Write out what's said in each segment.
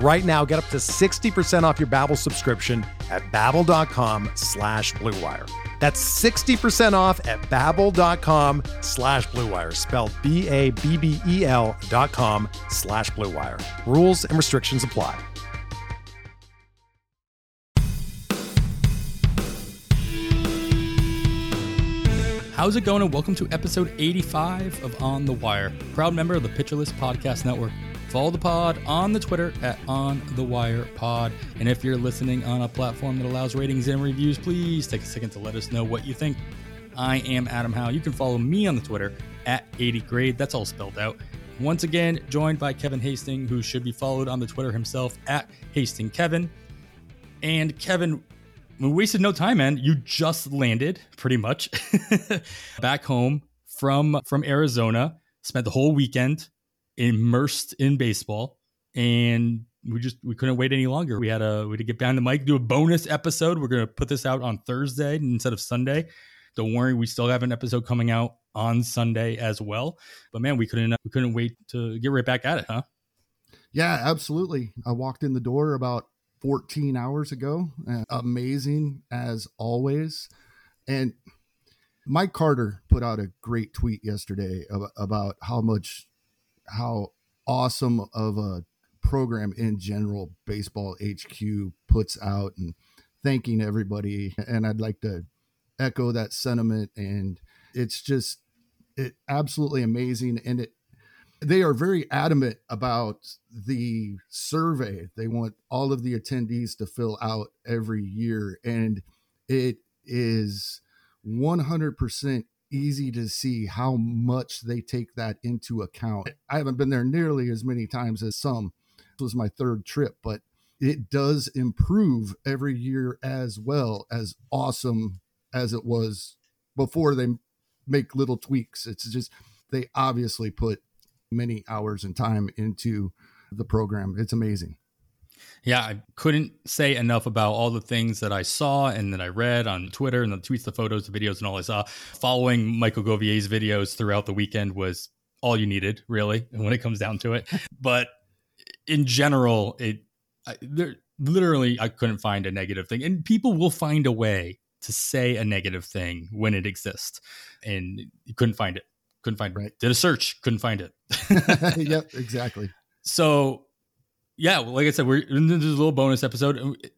Right now, get up to 60% off your Babbel subscription at babbel.com slash bluewire. That's 60% off at babbel.com slash bluewire, spelled B-A-B-B-E-L dot com slash bluewire. Rules and restrictions apply. How's it going? And welcome to episode 85 of On the Wire. Proud member of the Pitcher List Podcast Network. Follow the pod on the Twitter at On the Wire Pod. And if you're listening on a platform that allows ratings and reviews, please take a second to let us know what you think. I am Adam Howe. You can follow me on the Twitter at 80grade. That's all spelled out. Once again, joined by Kevin Hastings, who should be followed on the Twitter himself at Hastings Kevin. And Kevin, we wasted no time, man. You just landed pretty much back home from from Arizona. Spent the whole weekend immersed in baseball, and we just we couldn't wait any longer. We had a we had to get behind the mic, do a bonus episode. We're gonna put this out on Thursday instead of Sunday. Don't worry, we still have an episode coming out on Sunday as well. But man, we couldn't we couldn't wait to get right back at it, huh? Yeah, absolutely. I walked in the door about 14 hours ago. Amazing as always. And Mike Carter put out a great tweet yesterday about how much, how awesome of a program in general Baseball HQ puts out and thanking everybody. And I'd like to echo that sentiment. And it's just, it absolutely amazing. And it, they are very adamant about the survey they want all of the attendees to fill out every year and it is 100% easy to see how much they take that into account i haven't been there nearly as many times as some this was my third trip but it does improve every year as well as awesome as it was before they make little tweaks it's just they obviously put many hours and time into the program. It's amazing. Yeah, I couldn't say enough about all the things that I saw and that I read on Twitter and the tweets, the photos, the videos, and all I saw. Following Michael Govier's videos throughout the weekend was all you needed, really, when it comes down to it. But in general, it I, there, literally I couldn't find a negative thing, and people will find a way to say a negative thing when it exists, and you couldn't find it couldn't find it. Right. Did a search, couldn't find it. yep, exactly. So, yeah, well, like I said, we're in this little bonus episode.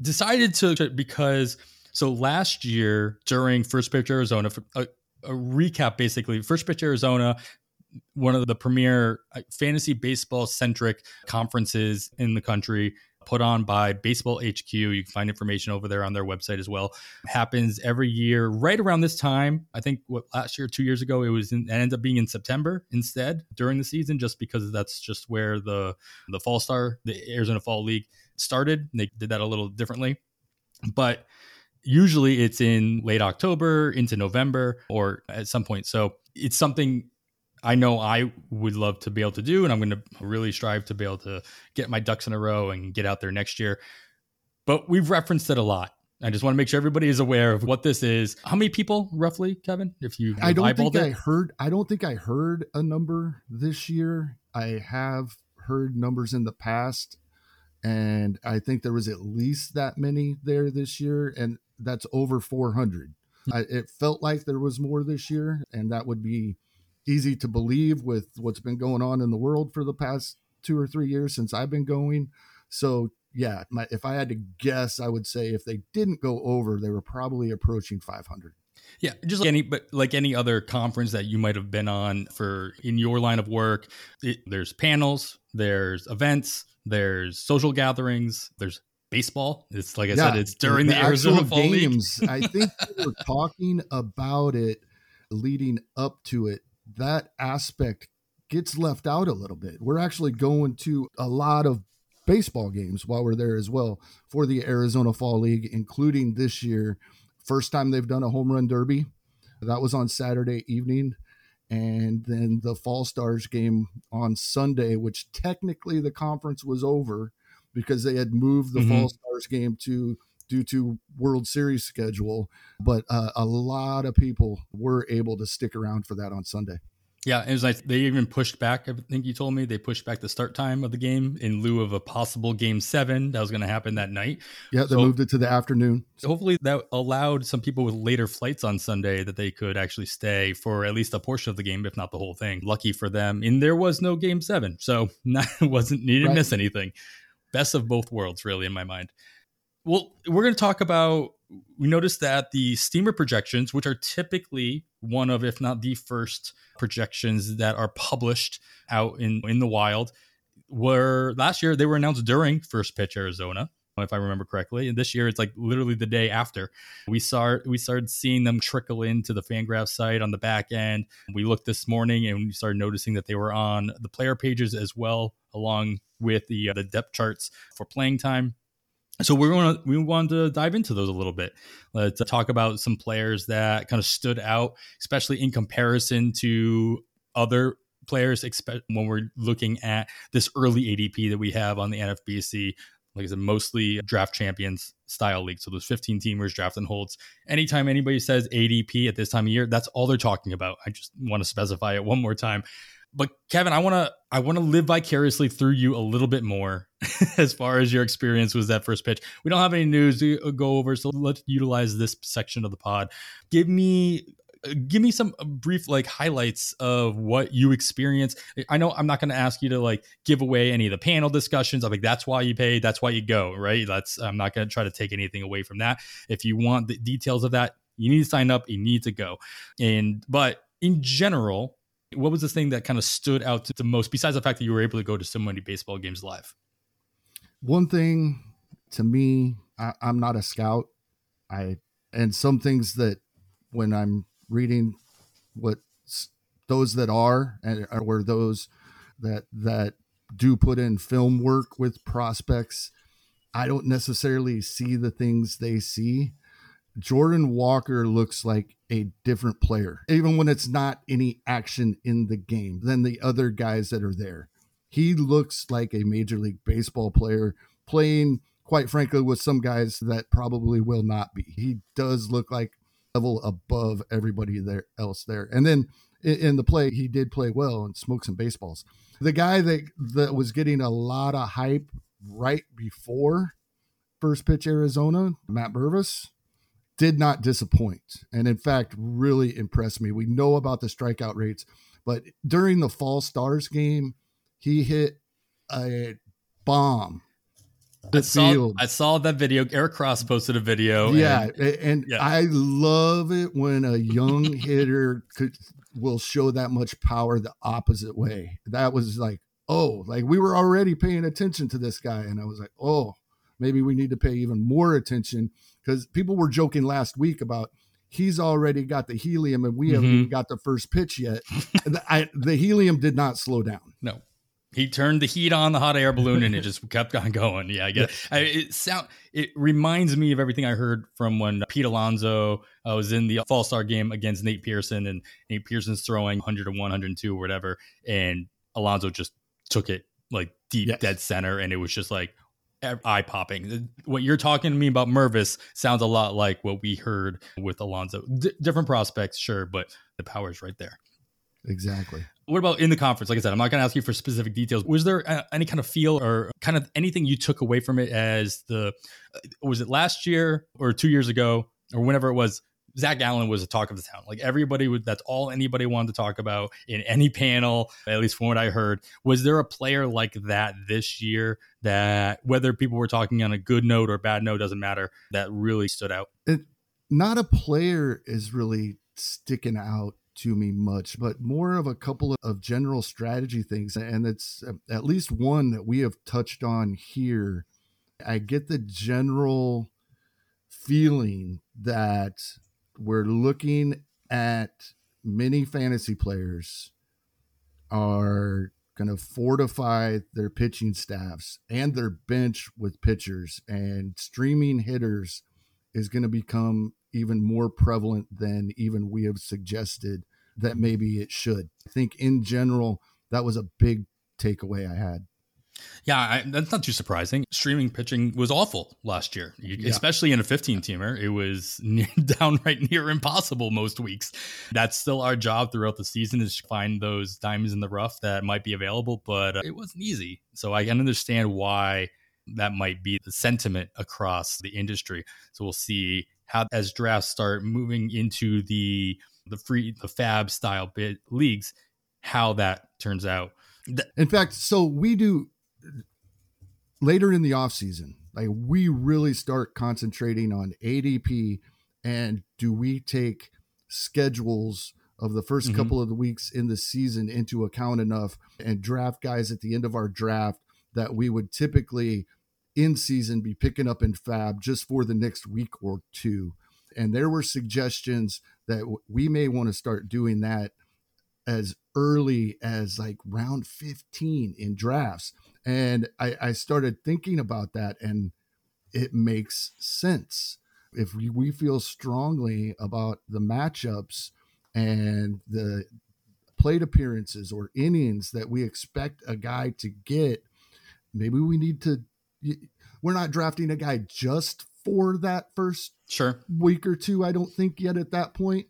Decided to because so last year during First Pitch Arizona, a, a recap basically, First Pitch Arizona, one of the premier uh, fantasy baseball centric conferences in the country put on by Baseball HQ. You can find information over there on their website as well. Happens every year, right around this time. I think what last year, two years ago, it was in, it ends up being in September instead during the season, just because that's just where the the Fall Star, the Arizona Fall League started. They did that a little differently, but usually it's in late October into November or at some point. So it's something I know I would love to be able to do, and I'm going to really strive to be able to get my ducks in a row and get out there next year. But we've referenced it a lot. I just want to make sure everybody is aware of what this is. How many people, roughly, Kevin? If you, I don't think it? I heard. I don't think I heard a number this year. I have heard numbers in the past, and I think there was at least that many there this year, and that's over 400. Hmm. I, it felt like there was more this year, and that would be easy to believe with what's been going on in the world for the past two or three years since I've been going. So yeah, my, if I had to guess, I would say if they didn't go over, they were probably approaching 500. Yeah, just like any but like any other conference that you might have been on for in your line of work, it, there's panels, there's events, there's social gatherings, there's baseball. It's like I yeah, said, it's during the, the Arizona Fall games. I think we were talking about it leading up to it. That aspect gets left out a little bit. We're actually going to a lot of baseball games while we're there as well for the Arizona Fall League, including this year. First time they've done a home run derby. That was on Saturday evening. And then the Fall Stars game on Sunday, which technically the conference was over because they had moved the mm-hmm. Fall Stars game to due to World Series schedule. But uh, a lot of people were able to stick around for that on Sunday. Yeah, it was like they even pushed back. I think you told me they pushed back the start time of the game in lieu of a possible game seven that was going to happen that night. Yeah, they so, moved it to the afternoon. So hopefully that allowed some people with later flights on Sunday that they could actually stay for at least a portion of the game, if not the whole thing. Lucky for them, and there was no game seven, so not, wasn't needed right. to miss anything. Best of both worlds, really, in my mind. Well, we're going to talk about. We noticed that the steamer projections, which are typically one of, if not the first projections that are published out in in the wild, were last year they were announced during first pitch Arizona if I remember correctly. And this year it's like literally the day after. We start we started seeing them trickle into the Fangraph site on the back end. We looked this morning and we started noticing that they were on the player pages as well, along with the uh, the depth charts for playing time so we're going to we want to dive into those a little bit let's talk about some players that kind of stood out especially in comparison to other players expect when we're looking at this early adp that we have on the nfbc like I said, mostly draft champions style league. So those 15 teamers draft and holds. Anytime anybody says ADP at this time of year, that's all they're talking about. I just want to specify it one more time but Kevin, I want to I want to live vicariously through you a little bit more as far as your experience was that first pitch. We don't have any news to uh, go over, so let's utilize this section of the pod. Give me uh, give me some uh, brief like highlights of what you experienced. I know I'm not going to ask you to like give away any of the panel discussions. I think that's why you pay, that's why you go, right? That's I'm not going to try to take anything away from that. If you want the details of that, you need to sign up, you need to go. And but in general, what was the thing that kind of stood out the most, besides the fact that you were able to go to so many baseball games live? One thing to me, I, I'm not a scout. I and some things that when I'm reading what those that are and or those that that do put in film work with prospects, I don't necessarily see the things they see. Jordan Walker looks like a different player, even when it's not any action in the game than the other guys that are there. He looks like a Major League Baseball player playing, quite frankly, with some guys that probably will not be. He does look like level above everybody there else there. And then in the play, he did play well and smoke some baseballs. The guy that that was getting a lot of hype right before first pitch Arizona, Matt Mervis, did not disappoint and in fact really impressed me. We know about the strikeout rates, but during the Fall Stars game, he hit a bomb. I saw, I saw that video. Eric Cross posted a video. Yeah, and, and yeah. I love it when a young hitter could will show that much power the opposite way. That was like, oh, like we were already paying attention to this guy, and I was like, oh, maybe we need to pay even more attention because people were joking last week about he's already got the helium and we mm-hmm. haven't got the first pitch yet. the, I, the helium did not slow down. No. He turned the heat on the hot air balloon and it just kept on going. Yeah, I get it. I, it sound it reminds me of everything I heard from when Pete Alonso uh, was in the Fall Star game against Nate Pearson and Nate Pearson's throwing 101, 102 or whatever, and Alonso just took it like deep yes. dead center, and it was just like, eye popping. What you're talking to me about Mervis sounds a lot like what we heard with Alonso. D- different prospects, sure, but the power is right there. Exactly. What about in the conference? Like I said, I'm not going to ask you for specific details. Was there a, any kind of feel or kind of anything you took away from it as the, uh, was it last year or two years ago or whenever it was? Zach Allen was a talk of the town. Like everybody would, that's all anybody wanted to talk about in any panel, at least from what I heard. Was there a player like that this year that, whether people were talking on a good note or bad note, doesn't matter, that really stood out? It, not a player is really sticking out to me much, but more of a couple of general strategy things. And it's at least one that we have touched on here. I get the general feeling that we're looking at many fantasy players are going to fortify their pitching staffs and their bench with pitchers and streaming hitters is going to become even more prevalent than even we have suggested that maybe it should. I think in general, that was a big takeaway I had. Yeah, I, that's not too surprising. Streaming pitching was awful last year, yeah. especially in a 15 teamer. It was near, downright near impossible most weeks. That's still our job throughout the season is to find those diamonds in the rough that might be available, but uh, it wasn't easy. So I can understand why that might be the sentiment across the industry. So we'll see how as drafts start moving into the the free the fab style bit leagues, how that turns out. In fact, so we do later in the off season, like we really start concentrating on ADP and do we take schedules of the 1st mm-hmm. couple of the weeks in the season into account enough and draft guys at the end of our draft that we would typically in season be picking up in fab just for the next week or two and there were suggestions that we may want to start doing that as early as like round 15 in drafts and I, I started thinking about that, and it makes sense. If we, we feel strongly about the matchups and the plate appearances or innings that we expect a guy to get, maybe we need to. We're not drafting a guy just for that first sure week or two. I don't think yet at that point,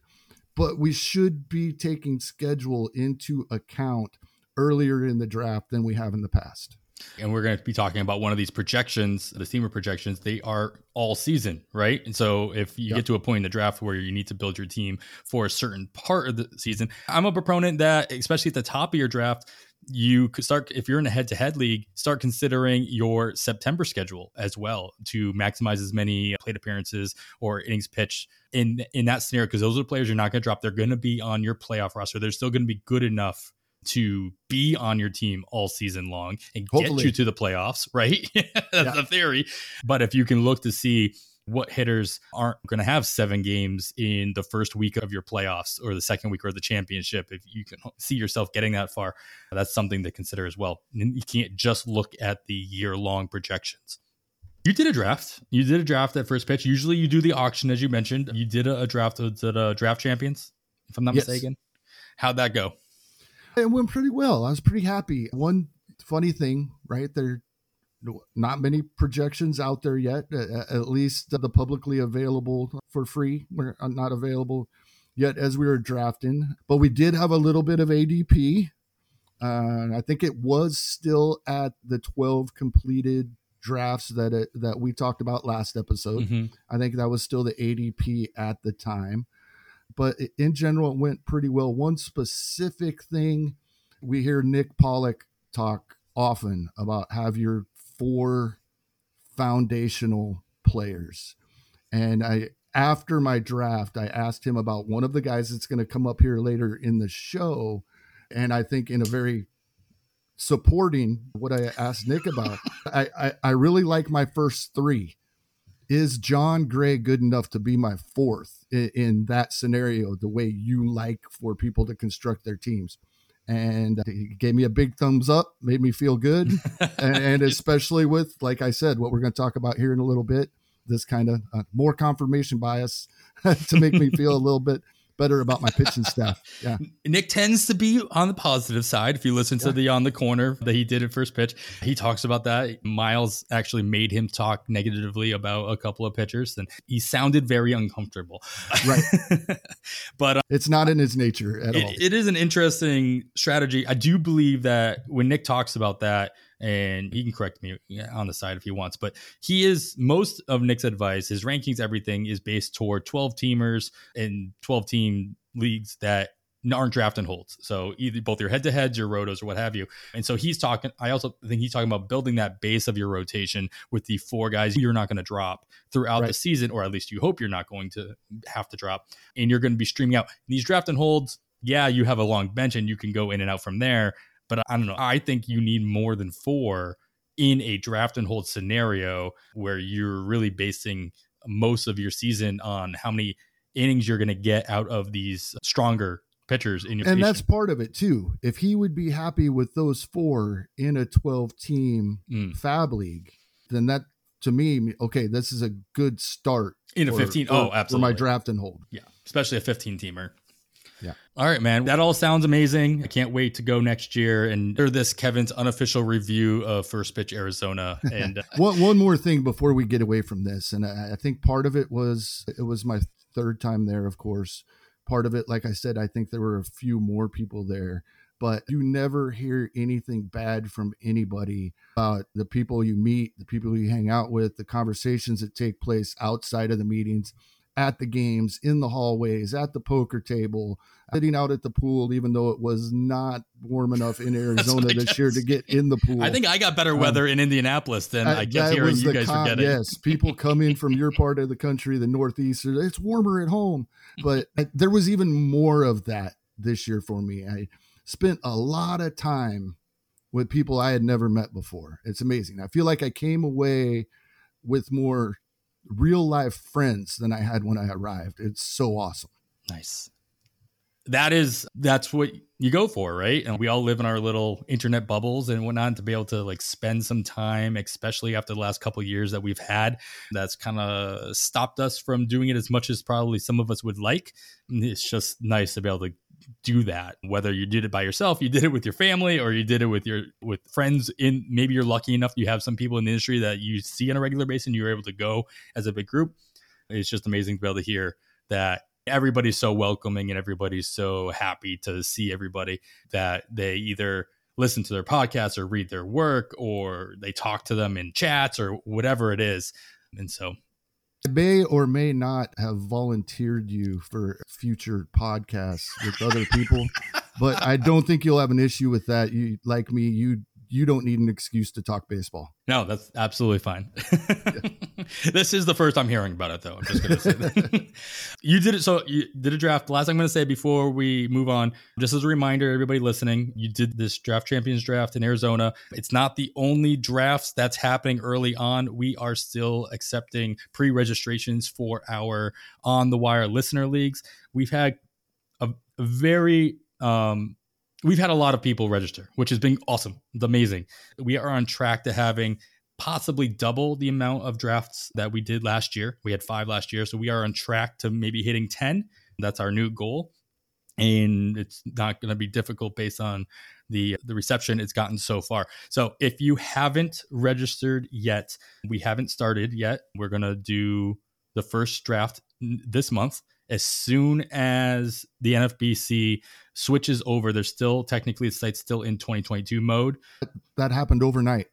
but we should be taking schedule into account earlier in the draft than we have in the past. And we're going to be talking about one of these projections, the steamer projections. They are all season, right? And so if you yep. get to a point in the draft where you need to build your team for a certain part of the season, I'm a proponent that, especially at the top of your draft, you could start if you're in a head-to-head league start considering your september schedule as well to maximize as many plate appearances or innings pitched in in that scenario because those are the players you're not going to drop they're going to be on your playoff roster they're still going to be good enough to be on your team all season long and Hopefully. get you to the playoffs, right? That's yeah. the theory. But if you can look to see what hitters aren't going to have seven games in the first week of your playoffs or the second week or the championship, if you can see yourself getting that far, that's something to consider as well. You can't just look at the year long projections. You did a draft. You did a draft at first pitch. Usually you do the auction, as you mentioned. You did a, draft at the draft champions, if I'm not yes. mistaken. How'd that go? It went pretty well. I was pretty happy. One funny thing, right? There not many projections out there yet, at least the publicly available for free. We're uh, not available yet as we were drafting, but we did have a little bit of ADP. Uh, I think it was still at the 12 completed drafts that it, that we talked about last episode. Mm-hmm. I think that was still the ADP at the time but in general, it went pretty well. One specific thing we hear Nick Pollack talk often about have your four foundational players. And I, after my draft, I asked him about one of the guys that's going to come up here later in the show. And I think in a very supporting what I asked Nick about, I, I, I really like my first three is Jon Gray good enough to be my fourth in, in, that scenario, the way you like for people to construct their teams? And he gave me a big thumbs up, made me feel good. and especially with, like I said, what we're going to talk about here in a little bit, this kind of uh, more confirmation bias to make me feel a little bit better about my pitching staff. Yeah. Nick tends to be on the positive side. If you listen to yeah. the on the corner that he did at first pitch, he talks about that. Miles actually made him talk negatively about a couple of pitchers and he sounded very uncomfortable. Right. but uh, it's not in his nature at it, all. It is an interesting strategy. I do believe that when Nick talks about that, and he can correct me on the side if he wants. But he is most of Nick's advice, his rankings, everything is based toward 12 teamers and 12 team leagues that aren't drafting holds. So either both your head to heads, your rotos, or what have you. And so he's talking. I also think he's talking about building that base of your rotation with the four guys you're not going to drop throughout right. the season, or at least you hope you're not going to have to drop, and you're going to be streaming out these draft and holds. Yeah, you have a long bench and you can go in and out from there. But I don't know. I think you need more than four in a draft and hold scenario where you're really basing most of your season on how many innings you're going to get out of these stronger pitchers in your and that's part of it too. If he would be happy with those four in a 12 team mm. fab league then that to me okay this is a good start in a 15 oh absolutely for my draft and hold. Yeah especially a 15 teamer yeah. All right, man. That all sounds amazing. I can't wait to go next year and hear this Kevin's unofficial review of First Pitch Arizona. And uh, one one more thing before we get away from this, and I, I think part of it was it was my third time there, of course. Part of it, like I said, I think there were a few more people there but you never hear anything bad from anybody about the people you meet, the people you hang out with, the conversations that take place outside of the meetings at the games, in the hallways, at the poker table, sitting out at the pool, even though it was not warm enough in Arizona this year to get in the pool. I think I got better um, weather um, in Indianapolis than I, I guess hearing you guys con- getting. Yes, people come in from your part of the country, the Northeast. It's warmer at home, but I, there was even more of that this year for me. I spent a lot of time with people I had never met before. It's amazing. I feel like I came away with more real life friends than I had when I arrived. It's so awesome. Nice. That is that's what you go for, right? And we all live in our little internet bubbles and whatnot to be able to like spend some time, especially after the last couple years that we've had. That's kind of stopped us from doing it as much as probably some of us would like. It's just nice to be able to do that. Whether you did it by yourself you did it with your family or you did it with your with friends in maybe you're lucky enough you have some people in the industry that you see on a regular basis and you're able to go as a big group. It's just amazing to be able to hear that everybody's so welcoming and everybody's so happy to see everybody that they either listen to their podcasts or read their work or they talk to them in chats or whatever it is. And so may or may not have volunteered you for future podcasts with other people, but I don't think you'll have an issue with that. You like me, you you don't need an excuse to talk baseball. No, that's absolutely fine. this is the first I'm hearing about it, though. I'm just going to say that. you did it. So you did a draft. Last I'm going to say before we move on, just as a reminder, everybody listening, you did this draft champions draft in Arizona. It's not the only drafts that's happening early on. We are still accepting pre registrations for our on the wire listener leagues. We've had a, a very um, we've had a lot of people register, which has been awesome. It's amazing. We are on track to having possibly double the amount of drafts that we did last year. We had five last year. So we are on track to maybe hitting 10. That's our new goal. And it's not going to be difficult based on the the reception it's gotten so far. So if you haven't registered yet, we haven't started yet. We're going to do the first draft this month as soon as the NFBC switches over. They're still technically the site's still in 2022 mode. That happened overnight.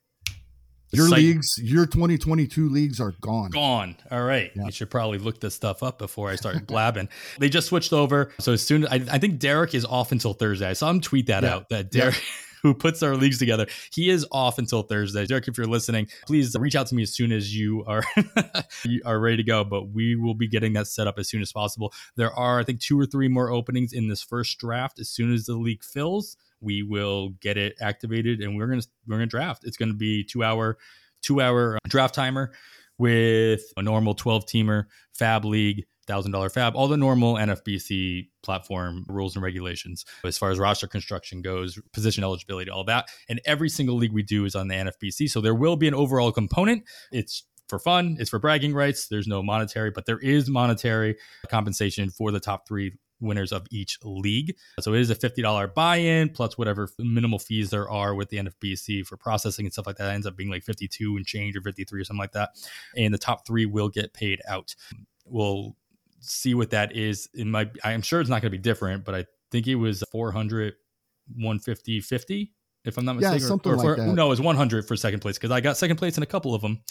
Your site, leagues, your 2022 leagues are gone. Gone. All right. Yeah. You should probably look this stuff up before I start blabbing. they just switched over. So as soon I, I think Derek is off until Thursday. I saw him tweet that yeah. out that Derek. Yeah who puts our leagues together. He is off until Thursday. Derek, if you're listening, please reach out to me as soon as you are you are ready to go. But we will be getting that set up as soon as possible. There are, I think, two or three more openings in this first draft. As soon as the league fills, we will get it activated and we're gonna we're gonna draft. It's gonna be two hour two hour uh, draft timer with a normal 12 teamer fab league $1,000 fab, all the normal NFBC platform rules and regulations as far as roster construction goes, position eligibility, all that. And every single league we do is on the NFBC. So there will be an overall component. It's for fun, it's for bragging rights. There's no monetary, but there is monetary compensation for the top three winners of each league. So it is a $50 buy-in plus whatever minimal fees there are with the NFBC for processing and stuff like that. It ends up being like 52 and change or 53 or something like that. And the top three will get paid out. We'll see what that is. In my, I'm sure it's not going to be different, but I think it was 400, 150, 50, if I'm not mistaken. Yeah, something or, or, like that. No, it was 100 for second place because I got second place in a couple of them.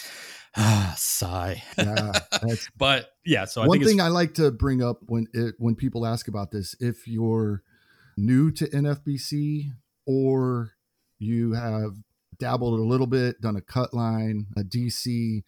Ah, sigh. Yeah, but yeah, so I one thing I like to bring up when it, when people ask about this, if you're new to NFBC or you have dabbled a little bit, done a cut line, a DC,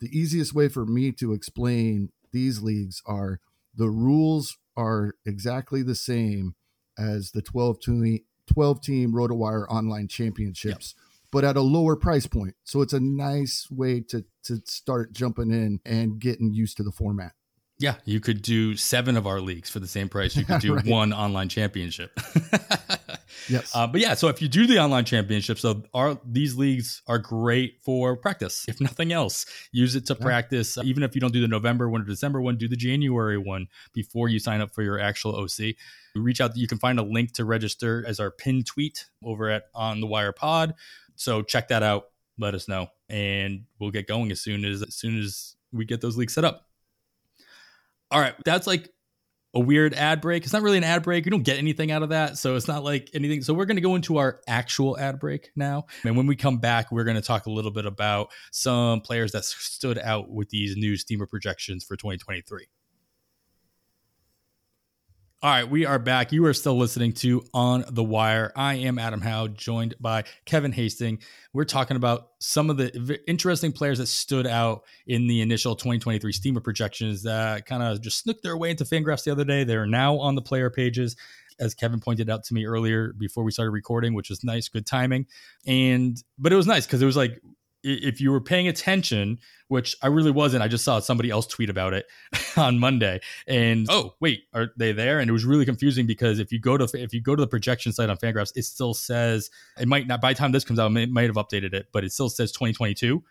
the easiest way for me to explain these leagues are the rules are exactly the same as the 12 team, 12 team RotoWire online championships. Yep. But at a lower price point. So it's a nice way to to start jumping in and getting used to the format. Yeah, you could do seven of our leagues for the same price. You could do right. one online championship. yes. Uh, but yeah, so if you do the online championship, so our these leagues are great for practice. If nothing else, use it to yeah. practice. Even if you don't do the November one or December one, do the January one before you sign up for your actual OC. Reach out. You can find a link to register as our pin tweet over at on the Wire Pod. So check that out. Let us know, and we'll get going as soon as as soon as we get those leagues set up. All right, that's like a weird ad break. It's not really an ad break. We don't get anything out of that. So it's not like anything. So we're going to go into our actual ad break now. And when we come back, we're going to talk a little bit about some players that stood out with these new steamer projections for 2023. All right, we are back. You are still listening to On the Wire. I am Adam Howe, joined by Kevin Hasting. We're talking about some of the interesting players that stood out in the initial 2023 Steamer projections that kind of just snooked their way into Fangraphs the other day. They're now on the player pages, as Kevin pointed out to me earlier before we started recording, which was nice, good timing. And but it was nice because it was like if you were paying attention, which I really wasn't, I just saw somebody else tweet about it on Monday, and oh wait, are they there? And it was really confusing because if you go to if you go to the projection site on Fangraphs, it still says it might not by the time this comes out, it might have updated it, but it still says 2022.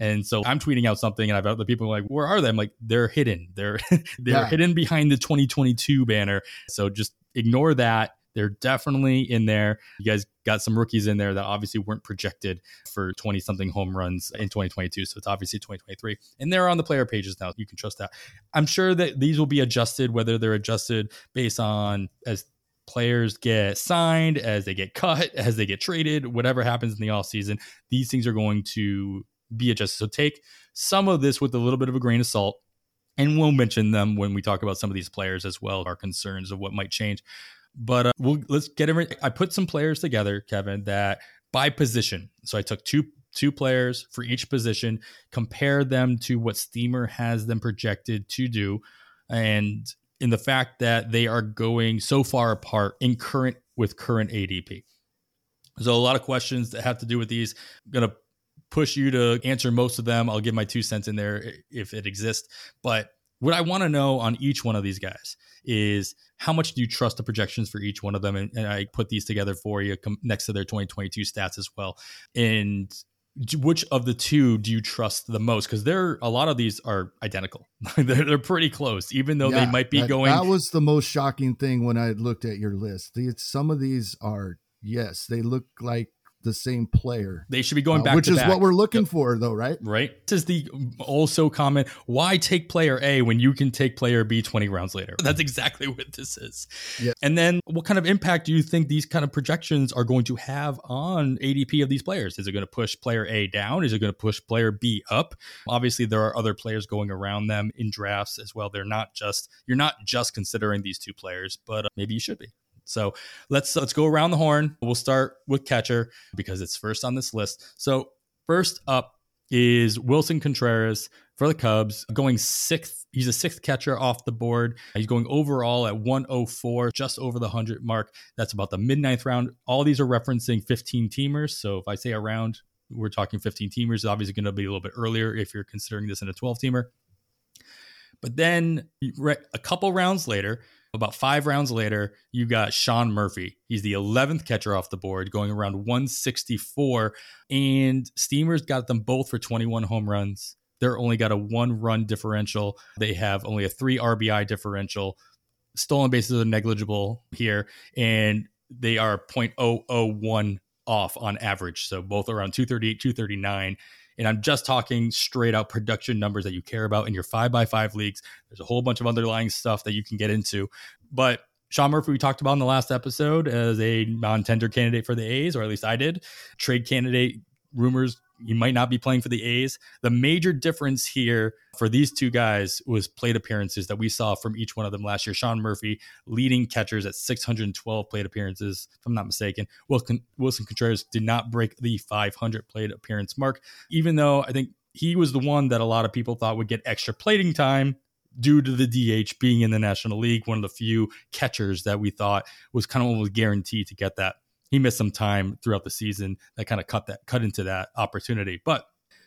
And so I'm tweeting out something, and I've got other people like, "Where are they?" I'm like, "They're hidden. They're they're yeah. hidden behind the 2022 banner." So just ignore that they're definitely in there. You guys got some rookies in there that obviously weren't projected for 20 something home runs in 2022. So it's obviously 2023. And they're on the player pages now. You can trust that. I'm sure that these will be adjusted, whether they're adjusted based on as players get signed, as they get cut, as they get traded, whatever happens in the off season, these things are going to be adjusted. So take some of this with a little bit of a grain of salt. And we'll mention them when we talk about some of these players as well, our concerns of what might change. But uh, we'll let's get every. I put some players together, Kevin, that by position. So I took two two players for each position, compare them to what Steamer has them projected to do, and in the fact that they are going so far apart in current with current ADP. So a lot of questions that have to do with these. I'm gonna push you to answer most of them. I'll give my two cents in there if it exists. But what I want to know on each one of these guys is how much do you trust the projections for each one of them? And, and I put these together for you next to their 2022 stats as well. And which of the two do you trust the most? Because there, a lot of these are identical. they're, they're pretty close, even though yeah, they might be that, going. That was the most shocking thing when I looked at your list. The, some of these are yes, they look like the same player. They should be going uh, back, uh, which is back. what we're looking yep. for, though, right? Right. This is the also common. Why take player A when you can take player B twenty rounds later? That's exactly what this is. Yeah. And then, what kind of impact do you think these kind of projections are going to have on ADP of these players? Is it going to push player A down? Is it going to push player B up? Obviously, there are other players going around them in drafts as well. They're not just you're not just considering these two players, but uh, maybe you should be. So let's let's go around the horn. We'll start with catcher because it's first on this list. So first up is Willson Contreras for the Cubs, going sixth. He's a sixth catcher off the board. He's going overall at 104, just over the 100 mark. That's about the mid ninth round. All these are referencing 15 teamers. So if I say around, we're talking 15 teamers. It's obviously going to be a little bit earlier if you're considering this in a 12 teamer. But then a couple rounds later, about five rounds later, you got Sean Murphy. He's the 11th catcher off the board, going around 164. And Steamers got them both for 21 home runs. They're only got a one run differential. They have only a three RBI differential. Stolen bases are negligible here, and they are 0.001 off on average. So both around 238, 239. And I'm just talking straight out production numbers that you care about in your five by five leagues. There's a whole bunch of underlying stuff that you can get into. But Sean Murphy, we talked about in the last episode as a non tender candidate for the A's, or at least I did. Trade candidate rumors he might not be playing for the A's. The major difference here for these two guys was plate appearances that we saw from each one of them last year. Sean Murphy leading catchers at 612 plate appearances, if I'm not mistaken. Wilson, Willson Contreras did not break the 500 plate appearance mark, even though I think he was the one that a lot of people thought would get extra plating time due to the DH being in the National League, one of the few catchers that we thought was kind of almost guaranteed to get that he missed some time throughout the season that kind of cut that cut into that opportunity. But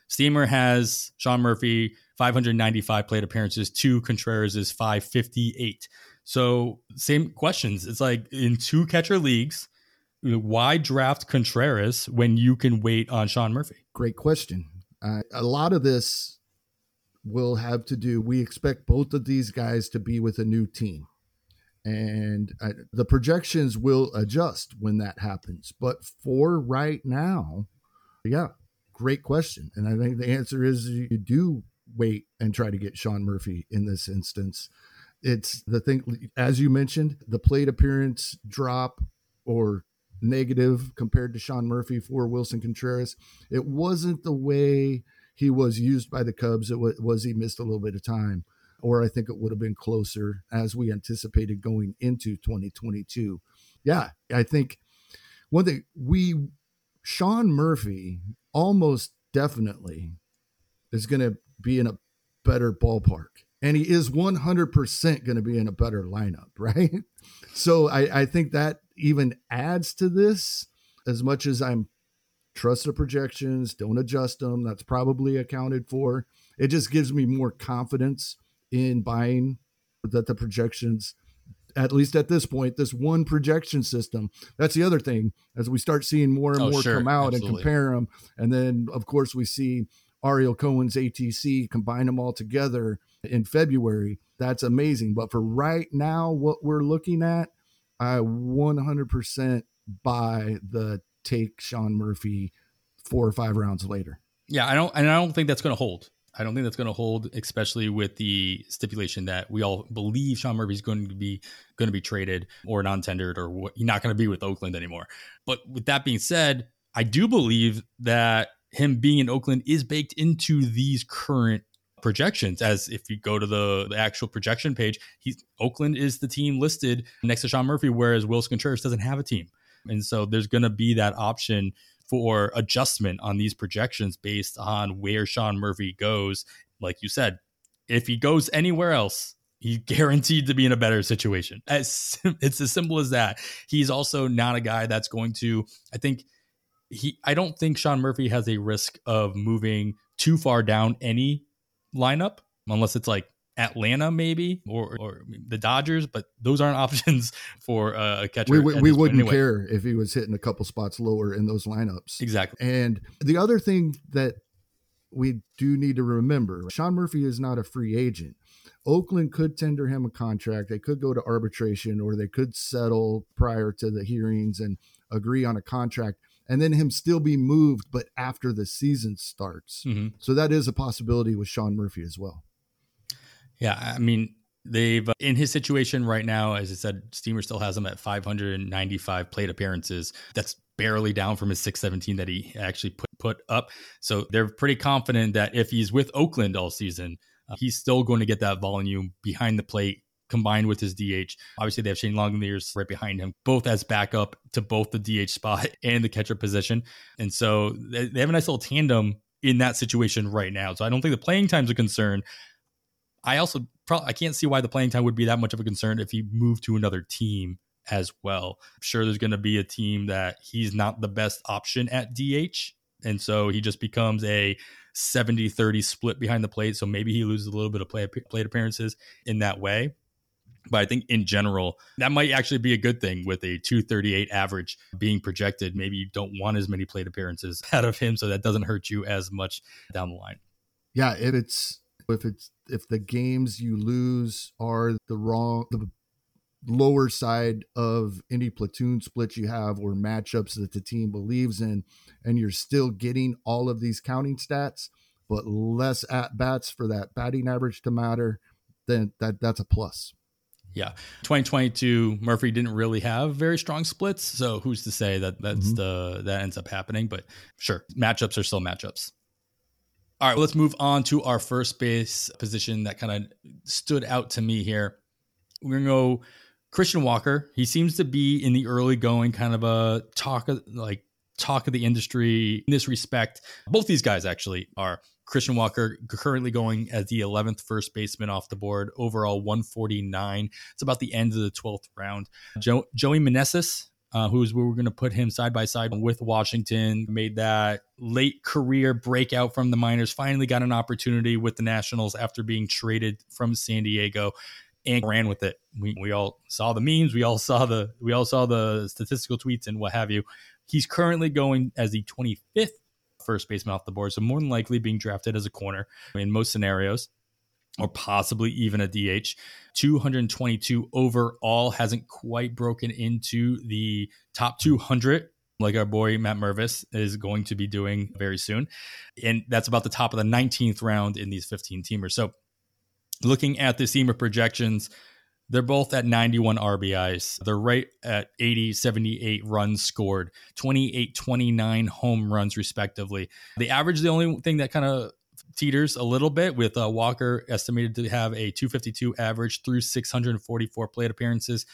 Steamer has Sean Murphy 595 plate appearances to Contreras is 558. So same questions. It's like in two catcher leagues, why draft Contreras when you can wait on Sean Murphy? Great question. Uh, a lot of this will have to do. We expect both of these guys to be with a new team and I, the projections will adjust when that happens. But for right now, yeah, great question. And I think the answer is you do wait and try to get Sean Murphy in this instance. It's the thing, as you mentioned, the plate appearance drop or negative compared to Sean Murphy for Willson Contreras. It wasn't the way he was used by the Cubs. It was, was he missed a little bit of time or I think it would have been closer as we anticipated going into 2022. Yeah, I think one thing we, Sean Murphy, almost definitely is going to be in a better ballpark. And he is 100% going to be in a better lineup, right? So I, I think that even adds to this as much as I'm trust the projections, don't adjust them. That's probably accounted for. It just gives me more confidence in buying that the projections at least at this point, this one projection system. That's the other thing as we start seeing more and oh, more sure. come out Absolutely. and compare them. And then, of course, we see Ariel Cohen's ATC combine them all together in February. That's amazing. But for right now, what we're looking at, I 100% buy the take Sean Murphy four or five rounds later. Yeah, I don't, and I don't think that's going to hold. I don't think that's going to hold, especially with the stipulation that we all believe Sean Murphy's going to be going to be traded or non-tendered or what, not going to be with Oakland anymore. But with that being said, I do believe that him being in Oakland is baked into these current projections. As if you go to the, the actual projection page, he's Oakland is the team listed next to Sean Murphy, whereas Willson Contreras doesn't have a team. And so there's going to be that option for adjustment on these projections based on where Sean Murphy goes. Like you said, if he goes anywhere else, he's guaranteed to be in a better situation. As it's as simple as that. He's also not a guy that's going to. I think he. I don't think Sean Murphy has a risk of moving too far down any lineup unless it's like Atlanta maybe or, or the Dodgers, but those aren't options for a catcher. We, we, we wouldn't anyway. care if he was hitting a couple spots lower in those lineups. Exactly. And the other thing that we do need to remember, Sean Murphy is not a free agent. Oakland could tender him a contract. They could go to arbitration or they could settle prior to the hearings and agree on a contract and then him still be moved, but after the season starts. Mm-hmm. So that is a possibility with Sean Murphy as well. Yeah, I mean, they've uh, in his situation right now, as I said, Steamer still has him at 595 plate appearances. That's barely down from his 617 that he actually put put up. So they're pretty confident that if he's with Oakland all season, uh, he's still going to get that volume behind the plate combined with his DH. Obviously, they have Shane Langeliers right behind him, both as backup to both the DH spot and the catcher position. And so they have a nice little tandem in that situation right now. So I don't think the playing time's a concern. I also probably I can't see why the playing time would be that much of a concern if he moved to another team as well. I'm sure there's going to be a team that he's not the best option at DH. And so he just becomes a 70 30 split behind the plate. So maybe he loses a little bit of play, plate appearances in that way. But I think in general, that might actually be a good thing with a 238 average being projected. Maybe you don't want as many plate appearances out of him, so that doesn't hurt you as much down the line. Yeah, it's if it's if the games you lose are the wrong the lower side of any platoon split you have or matchups that the team believes in and you're still getting all of these counting stats but less at bats for that batting average to matter then that that's a plus Yeah. 2022, Murphy didn't really have very strong splits. So who's to say that that's mm-hmm. the that ends up happening? But sure, matchups are still matchups. All right, well, let's move on to our first base position that kind of stood out to me here. We're gonna go Christian Walker. He seems to be in the early going, kind of a talk of like talk of the industry in this respect. Both these guys actually are. Christian Walker currently going as the 11th first baseman off the board, overall 149. It's about the end of the 12th round. Jo- Joey Meneses, uh, who's we are going to put him side by side with Washington, made that late career breakout from the minors, finally got an opportunity with the Nationals after being traded from San Diego and ran with it. We, we all saw the memes, we all saw the we all saw the statistical tweets and what have you. He's currently going as the 25th first baseman off the board, so more than likely being drafted as a corner in most scenarios or possibly even a DH. 222 overall hasn't quite broken into the top 200 like our boy Matt Mervis is going to be doing very soon. And that's about the top of the 19th round in these 15 teamers. So looking at the Steamer projections, they're both at 91 RBIs. They're right at 80, 78 runs scored, 28, 29 home runs, respectively. The average, the only thing that kind of teeters a little bit with uh, Walker estimated to have a 252 average through 644 plate appearances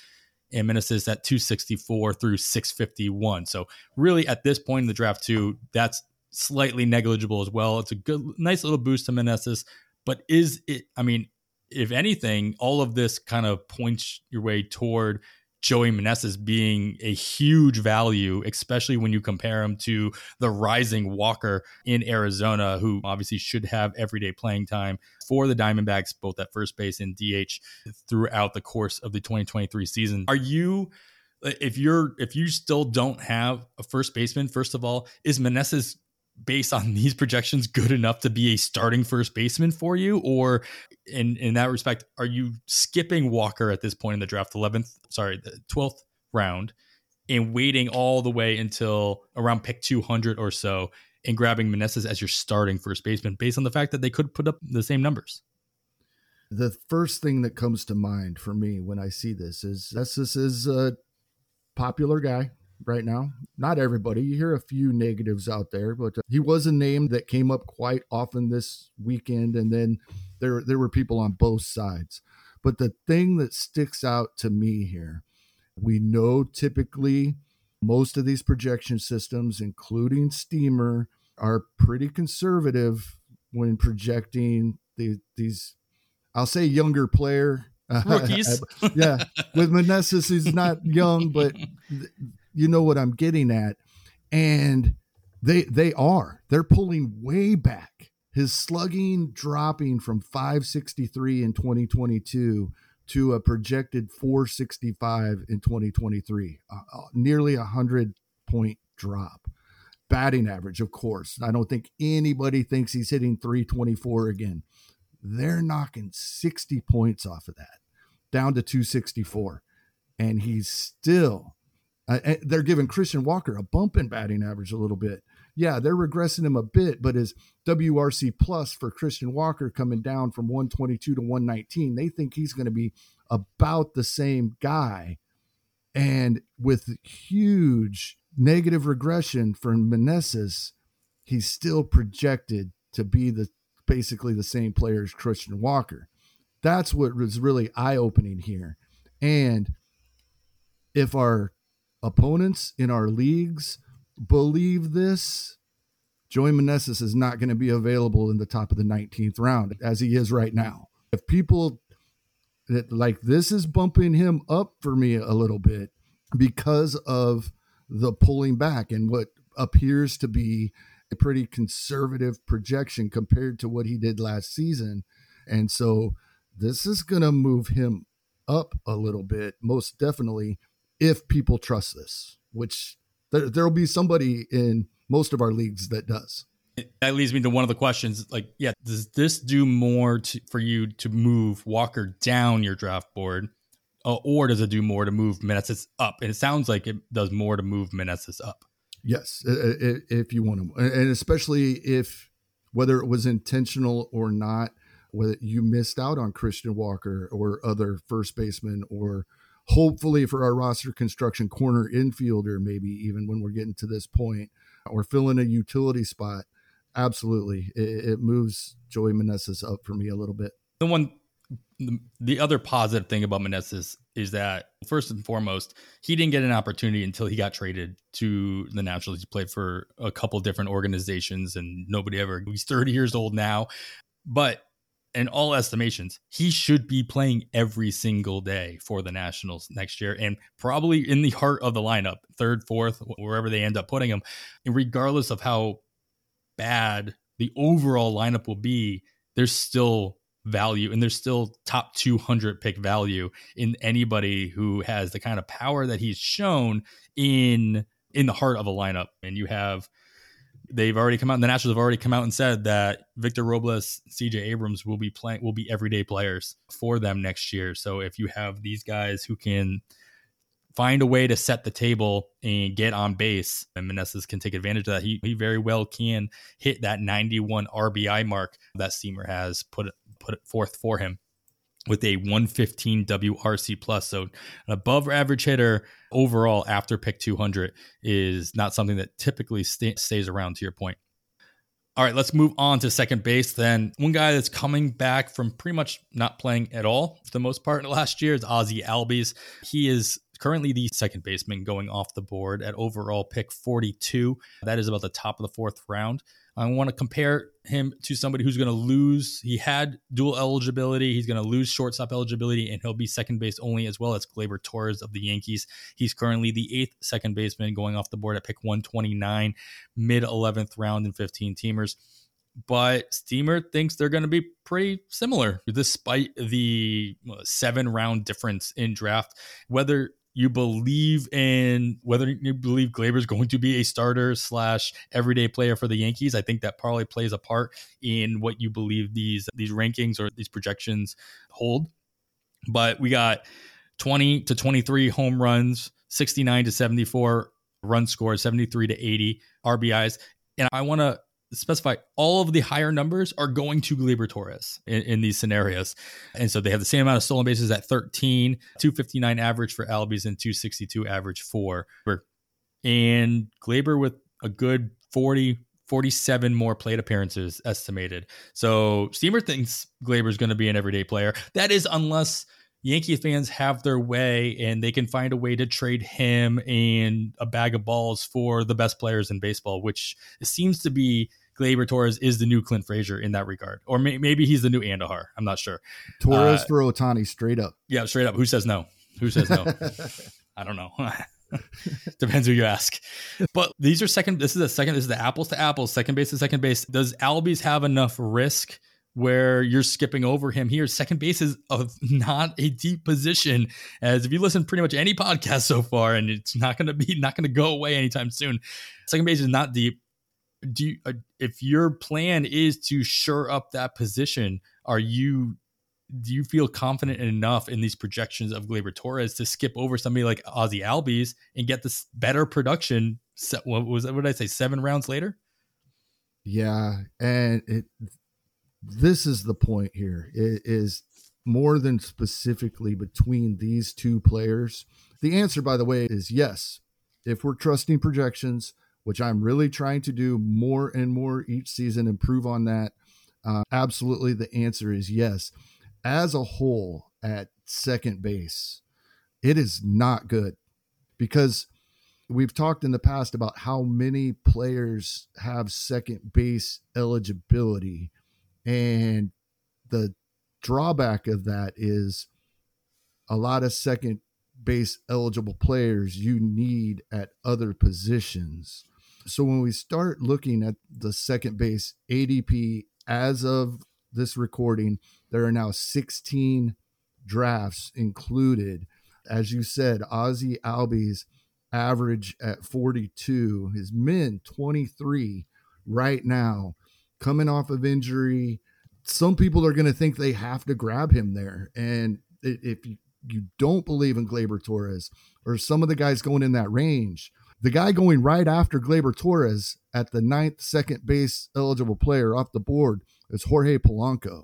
and Meneses at 264 through 651. So really at this point in the draft too, that's slightly negligible as well. It's a good nice little boost to Meneses, but is it I mean if anything, all of this kind of points your way toward Joey Meneses being a huge value, especially when you compare him to the rising Walker in Arizona, who obviously should have everyday playing time for the Diamondbacks, both at first base and DH throughout the course of the 2023 season. Are you if you're if you still don't have a first baseman, first of all, is Meneses based on these projections good enough to be a starting first baseman for you? Or in in that respect are you skipping walker at this point in the draft 11th sorry the 12th round and waiting all the way until around pick 200 or so and grabbing Meneses as your starting first baseman based on the fact that they could put up the same numbers? The first thing that comes to mind for me when I see this is this is a popular guy right now. Not everybody. You hear a few negatives out there, but uh, he was a name that came up quite often this weekend, and then there there were people on both sides. But the thing that sticks out to me here, we know typically most of these projection systems, including Steamer, are pretty conservative when projecting the, these. I'll say younger player rookies. yeah, with Meneses, he's not young, but you know what I'm getting at. And they they are. They're pulling way back. His slugging dropping from 563 in 2022 to a projected 465 in 2023, uh, uh, nearly a hundred point drop. Batting average, of course. I don't think anybody thinks he's hitting 324 again. They're knocking 60 points off of that, down to 264, and he's still uh, they're giving Christian Walker a bump in batting average a little bit. Yeah, they're regressing him a bit, but his WRC plus for Christian Walker coming down from 122 to 119, they think he's going to be about the same guy. And with huge negative regression for Meneses, he's still projected to be the basically the same player as Christian Walker. That's what was really eye opening here. And if our opponents in our leagues believe this, Joey Meneses is not going to be available in the top of the 19th round as he is right now. If people that like this is bumping him up for me a little bit because of the pulling back and what appears to be a pretty conservative projection compared to what he did last season. And so this is going to move him up a little bit, most definitely if people trust this, which there there'll be somebody in most of our leagues that does. That leads me to one of the questions. Like, yeah, does this do more to, for you to move Walker down your draft board, uh, or does it do more to move Meneses up? And it sounds like it does more to move Meneses up. Yes, if you want to, and especially if whether it was intentional or not, whether you missed out on Christian Walker or other first baseman or hopefully for our roster construction corner infielder, maybe even when we're getting to this point, or filling a utility spot. Absolutely. It, it moves Joey Meneses up for me a little bit. The one the, other positive thing about Meneses is that first and foremost, he didn't get an opportunity until he got traded to the Nationals. He played for a couple different organizations, and nobody ever. He's 30 years old now, but in all estimations, he should be playing every single day for the Nationals next year and probably in the heart of the lineup, third, fourth, wherever they end up putting him. And regardless of how bad the overall lineup will be, there's still value and there's still top 200 pick value in anybody who has the kind of power that he's shown in in the heart of a lineup and you have they've already come out the nationals have already come out and said that victor robles cj abrams will be playing will be everyday players for them next year so if you have these guys who can find a way to set the table and get on base. And Meneses can take advantage of that. He, he very well can hit that 91 RBI mark that Steamer has put put forth for him with a 115 WRC plus. So an above average hitter overall after pick 200 is not something that typically st- stays around to your point. All right, let's move on to second base. Then one guy that's coming back from pretty much not playing at all for the most part last year is Ozzie Albies. He is currently the second baseman going off the board at overall pick 42. That is about the top of the fourth round. I want to compare him to somebody who's going to lose. He had dual eligibility. He's going to lose shortstop eligibility, and he'll be second base only, as well as Gleyber Torres of the Yankees. He's currently the eighth second baseman going off the board at pick 129, mid 11th round in 15 teamers. But Steamer thinks they're going to be pretty similar, despite the seven round difference in draft. Whether you believe in whether you believe Gleyber is going to be a starter slash everyday player for the Yankees. I think that probably plays a part in what you believe these these rankings or these projections hold. But we got 20 to 23 home runs, 69 to 74 run scores, 73 to 80 RBIs. And I want to specify all of the higher numbers are going to Gleyber Torres in, in, these scenarios. And so they have the same amount of stolen bases at 13, 259 average for Albies and 262 average for. And Gleyber with a good 40, 47 more plate appearances estimated. So Steamer thinks Gleyber is going to be an everyday player. That is unless Yankee fans have their way and they can find a way to trade him and a bag of balls for the best players in baseball, which seems to be Gleyber Torres is the new Clint Frazier in that regard, or may, maybe he's the new Andujar. I'm not sure. Torres uh, for Ohtani, straight up. Yeah, straight up. Who says no? Who says no? I don't know. Depends who you ask. But these are second. This is the second. This is the apples to apples. Second base to second base. Does Albies have enough risk where you're skipping over him here. Second base is not a deep position. As if you listen pretty much any podcast so far, and it's not going to be not going to go away anytime soon. Second base is not deep. Do you, uh, if your plan is to shore up that position, are you do you feel confident enough in these projections of Gleyber Torres to skip over somebody like Ozzie Albies and get this better production? What was that? What did I say? Seven rounds later. Yeah, and it this is the point here it is more than specifically between these two players the answer by the way is yes. If we're trusting projections which i'm really trying to do more and more each season improve on that uh, absolutely the answer is yes. As a whole at second base it is not good because we've talked in the past about how many players have second base eligibility and the drawback of that is a lot of second base eligible players you need at other positions. So when we start looking at the second base ADP as of this recording, there are now 16 drafts included. As you said, Ozzie Albies average at 42, his min 23 right now coming off of injury. Some people are going to think they have to grab him there. And if you, you don't believe in Gleyber Torres or some of the guys going in that range, the guy going right after Gleyber Torres at the ninth second base eligible player off the board is Jorge Polanco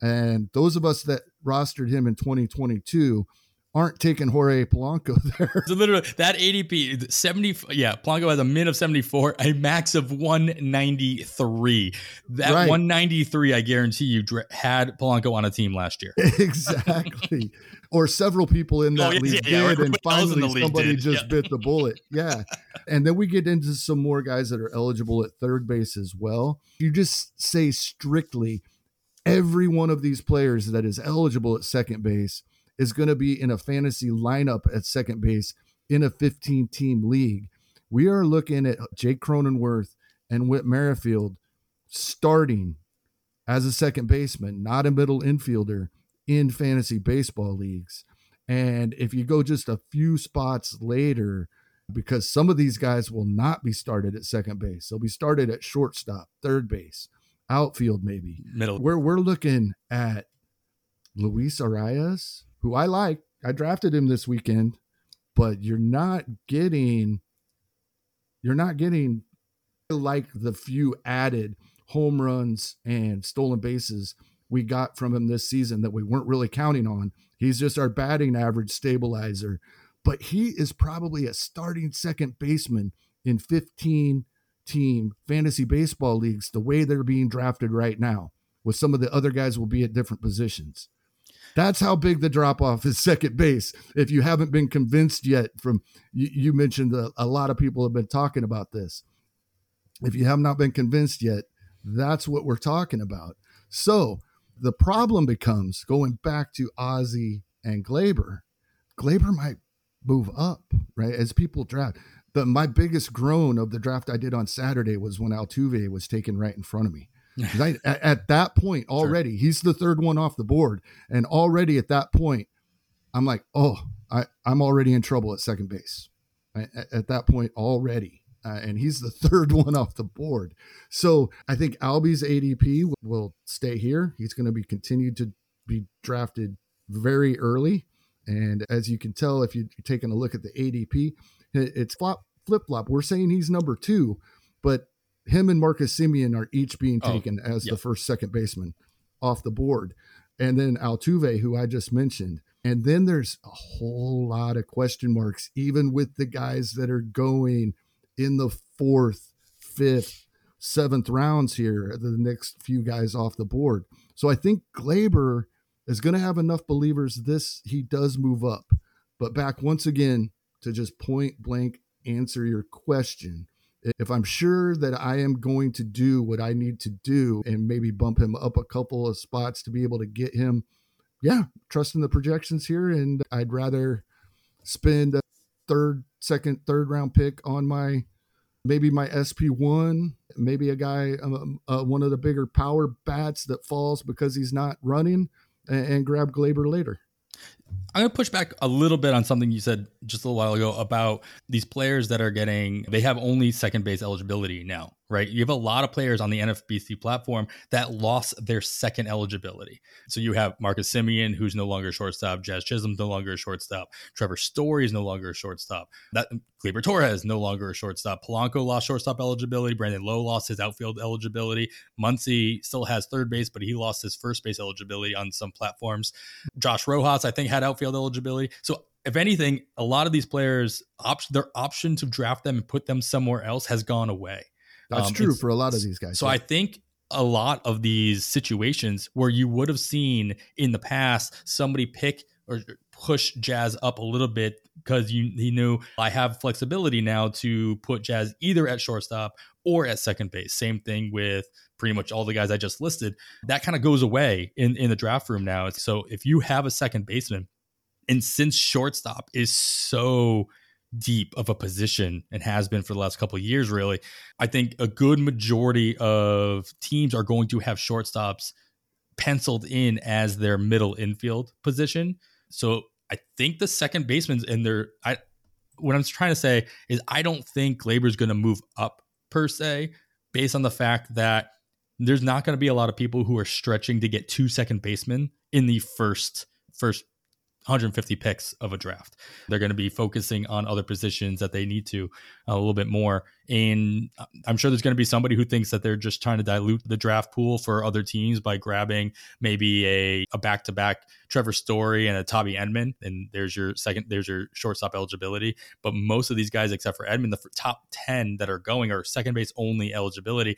And those of us that rostered him in 2022 aren't taking Jorge Polanco there. So literally that ADP 70 yeah, Polanco has a min of 74, a max of 193. That right. 193 I guarantee you had Polanco on a team last year. exactly. or several people in that oh, yeah, league yeah, did yeah, and finally somebody just bit the bullet. Yeah. and then we get into some more guys that are eligible at third base as well. You just say strictly every one of these players that is eligible at second base is going to be in a fantasy lineup at second base in a 15 team league. We are looking at Jake Cronenworth and Whit Merrifield starting as a second baseman, not a middle infielder in fantasy baseball leagues. And if you go just a few spots later, because some of these guys will not be started at second base, they'll be started at shortstop, third base, outfield, maybe middle. Where we're looking at Luis Arraez, who I like. I drafted him this weekend, but you're not getting you're not getting like the few added home runs and stolen bases we got from him this season that we weren't really counting on. He's just our batting average stabilizer, but he is probably a starting second baseman in 15 team fantasy baseball leagues the way they're being drafted right now, with some of the other guys will be at different positions. That's how big the drop off is second base. If you haven't been convinced yet, from you, you mentioned a, a lot of people have been talking about this. If you have not been convinced yet, that's what we're talking about. So the problem becomes going back to Ozzie and Gleyber. Gleyber might move up, right? As people draft. The my biggest groan of the draft I did on Saturday was when Altuve was taken right in front of me. I, at, at, that point already, sure. he's the third one off the board, and already at that point, I'm like, oh, I, I'm already in trouble at second base. At, at that point already, uh, and he's the third one off the board. So I think Albie's ADP will, will stay here. He's going to be continued to be drafted very early, and as you can tell if you're taking a look at the ADP, it's flop flip flop. We're saying he's number two, but him and Marcus Semien are each being oh, taken oh, as the first second baseman off the board. And then Altuve, who I just mentioned. And then there's a whole lot of question marks, even with the guys that are going in the fourth, fifth, seventh rounds here, the next few guys off the board. So I think Gleyber is going to have enough believers this he does move up. But back once again to just point blank answer your question if I'm sure that I am going to do what I need to do and maybe bump him up a couple of spots to be able to get him, yeah, trusting the projections here. And I'd rather spend a third, second, third round pick on my maybe my SP1, maybe a guy, um, uh, one of the bigger power bats that falls because he's not running and, and grab Gleyber later. I'm going to push back a little bit on something you said just a little while ago about these players that are getting, they have only second base eligibility now right? You have a lot of players on the NFBC platform that lost their second eligibility. So you have Marcus Semien, who's no longer a shortstop. Jazz Chisholm's no longer a shortstop. Trevor Story is no longer a shortstop. That Gleyber Torres no longer a shortstop. Polanco lost shortstop eligibility. Brandon Lowe lost his outfield eligibility. Muncy still has third base, but he lost his first base eligibility on some platforms. Josh Rojas, I think, had outfield eligibility. So if anything, a lot of these players, op- their option to draft them and put them somewhere else has gone away. That's um, true for a lot of these guys. So yeah. I think a lot of these situations where you would have seen in the past somebody pick or push Jazz up a little bit because you he knew I have flexibility now to put Jazz either at shortstop or at second base. Same thing with pretty much all the guys I just listed. That kind of goes away in in the draft room now. So if you have a second baseman, and since shortstop is so deep of a position and has been for the last couple of years really. I think a good majority of teams are going to have shortstops penciled in as their middle infield position. So i think the second baseman's in there. I what i'm trying to say is i don't think is going to move up per se based on the fact that there's not going to be a lot of people who are stretching to get two second basemen in the first first 150 picks of a draft. They're going to be focusing on other positions that they need to uh, a little bit more. And uh, I'm sure there's going to be somebody who thinks that they're just trying to dilute the draft pool for other teams by grabbing maybe a, a back-to-back Trevor Story and a Tommy Edman. And there's your second, there's your shortstop eligibility. But most of these guys, except for Edman, the top 10 that are going are second base only eligibility.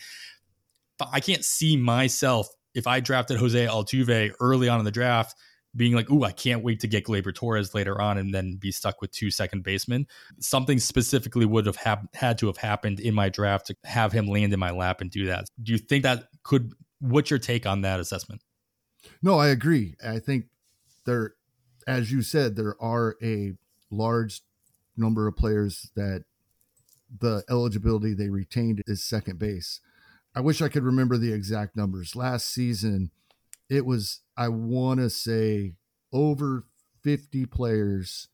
But I can't see myself if I drafted Jose Altuve early on in the draft – being like, "Ooh, I can't wait to get Gleyber Torres later on," and then be stuck with two second basemen. Something specifically would have had to have happened in my draft to have him land in my lap and do that. Do you think that could? What's your take on that assessment? No, I agree. I think there, as you said, there are a large number of players that the eligibility they retained is second base. I wish I could remember the exact numbers. Last season, it was I want to say over 50 players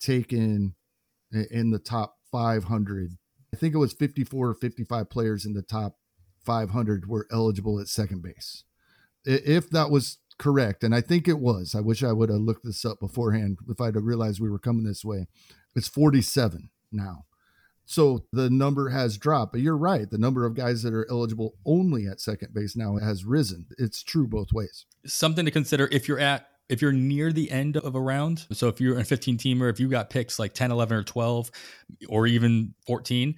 taken in the top 500. I think it was 54 or 55 players in the top 500 were eligible at second base. If that was correct, and I think it was, I wish I would have looked this up beforehand if I'd have realized we were coming this way. It's 47 now. So the number has dropped, but you're right. The number of guys that are eligible only at second base now has risen. It's true both ways. Something to consider if you're at if you're near the end of a round. So if you're a 15 teamer, if you got picks like 10, 11 or 12 or even 14,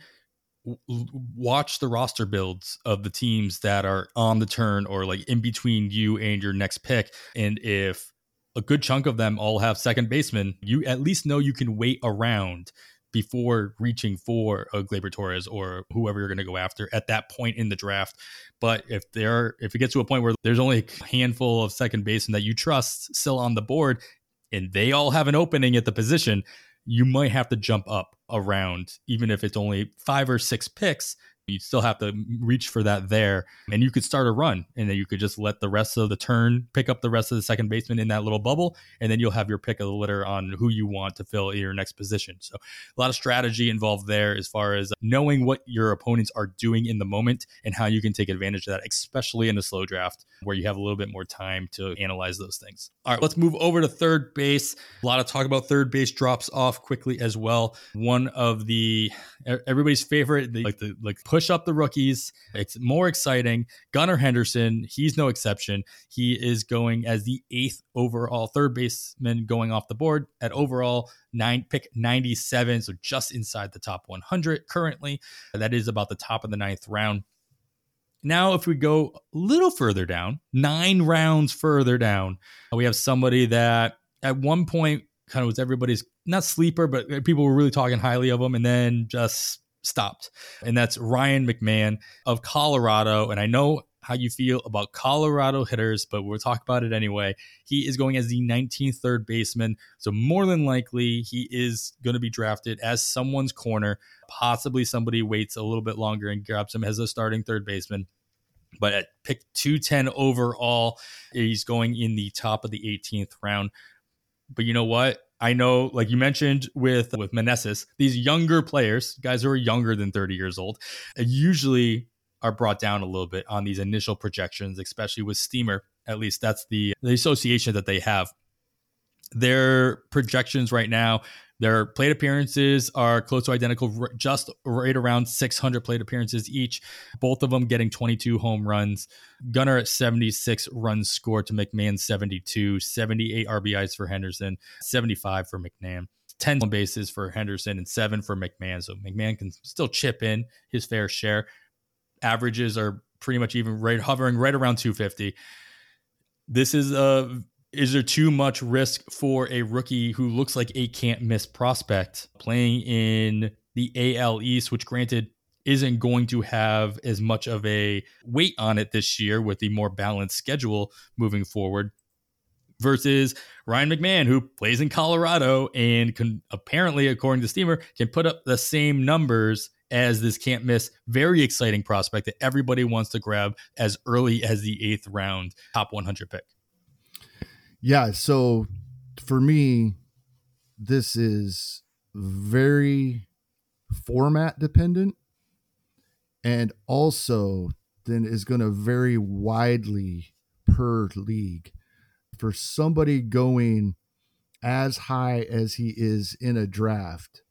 watch the roster builds of the teams that are on the turn or like in between you and your next pick. And if a good chunk of them all have second baseman, you at least know you can wait around before reaching for a Gleyber Torres or whoever you're going to go after at that point in the draft. But if there, if it gets to a point where there's only a handful of second basemen that you trust still on the board, and they all have an opening at the position, you might have to jump up around, even if it's only five or six picks you still have to reach for that there. And you could start a run and then you could just let the rest of the turn pick up the rest of the second baseman in that little bubble. And then you'll have your pick of the litter on who you want to fill your next position. So a lot of strategy involved there as far as knowing what your opponents are doing in the moment and how you can take advantage of that, especially in a slow draft where you have a little bit more time to analyze those things. All right, let's move over to third base. A lot of talk about third base drops off quickly as well. One of the everybody's favorite, the, like the like push up the rookies. It's more exciting. Gunnar Henderson, he's no exception. He is going as the eighth overall third baseman going off the board at overall nine pick 97, so just inside the top 100 currently. That is about the top of the ninth round. Now, if we go a little further down, nine rounds further down, we have somebody that at one point kind of was everybody's not sleeper, but people were really talking highly of him and then just stopped. And that's Ryan McMahon of Colorado. And I know how you feel about Colorado hitters, but we'll talk about it anyway. He is going as the 19th third baseman. So, more than likely, he is going to be drafted as someone's corner. Possibly somebody waits a little bit longer and grabs him as a starting third baseman. But at pick 210 overall, he's going in the top of the 18th round. But you know what? I know, like you mentioned with with Meneses, these younger players, guys who are younger than 30 years old, uh, usually are brought down a little bit on these initial projections, especially with Steamer. At least that's the the association that they have. Their projections right now their plate appearances are close to identical, just right around 600 plate appearances each. Both of them getting 22 home runs. Gunnar at 76 runs scored to McMahon 72, 78 RBIs for Henderson, 75 for McMahon. 10 bases for Henderson and seven for McMahon. So McMahon can still chip in his fair share. Averages are pretty much even right hovering right around 250. This is a is there too much risk for a rookie who looks like a can't miss prospect playing in the AL East, which granted isn't going to have as much of a weight on it this year with the more balanced schedule moving forward? Versus Ryan McMahon, who plays in Colorado and can apparently, according to Steamer, can put up the same numbers as this can't miss, very exciting prospect that everybody wants to grab as early as the eighth round top 100 pick. Yeah. So for me, this is very format dependent and also then is going to vary widely per league. For somebody going as high as he is in a draft,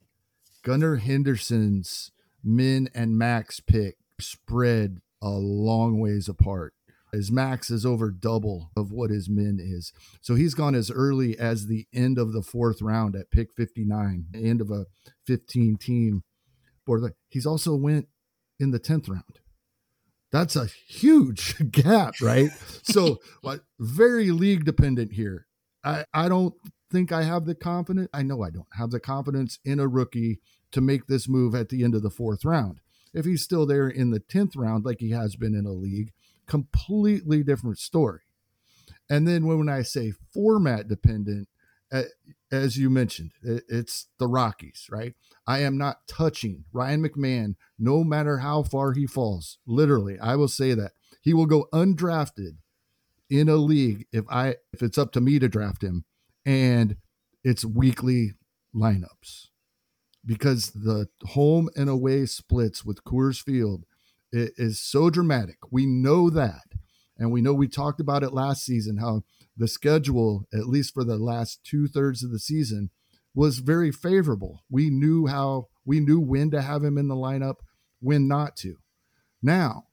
Gunnar Henderson's min and max pick spread a long ways apart. His max is over double of what his min is. So he's gone as early as the end of the fourth round at pick 59, end of a 15 team board. He's also went in the 10th round. That's a huge gap, right? so like, very league dependent here. I, I don't think I have the confidence. I know I don't have the confidence in a rookie to make this move at the end of the fourth round. If he's still there in the 10th round, like he has been in a league, completely different story. And then when I say format dependent, as you mentioned, it's the Rockies, right? I am not touching Ryan McMahon no matter how far he falls. Literally, I will say that he will go undrafted in a league if I if it's up to me to draft him and it's weekly lineups because the home and away splits with Coors Field is so dramatic. We know that. And we know we talked about it last season how the schedule, at least for the last two thirds of the season, was very favorable. We knew how, we knew when to have him in the lineup, when not to. Now,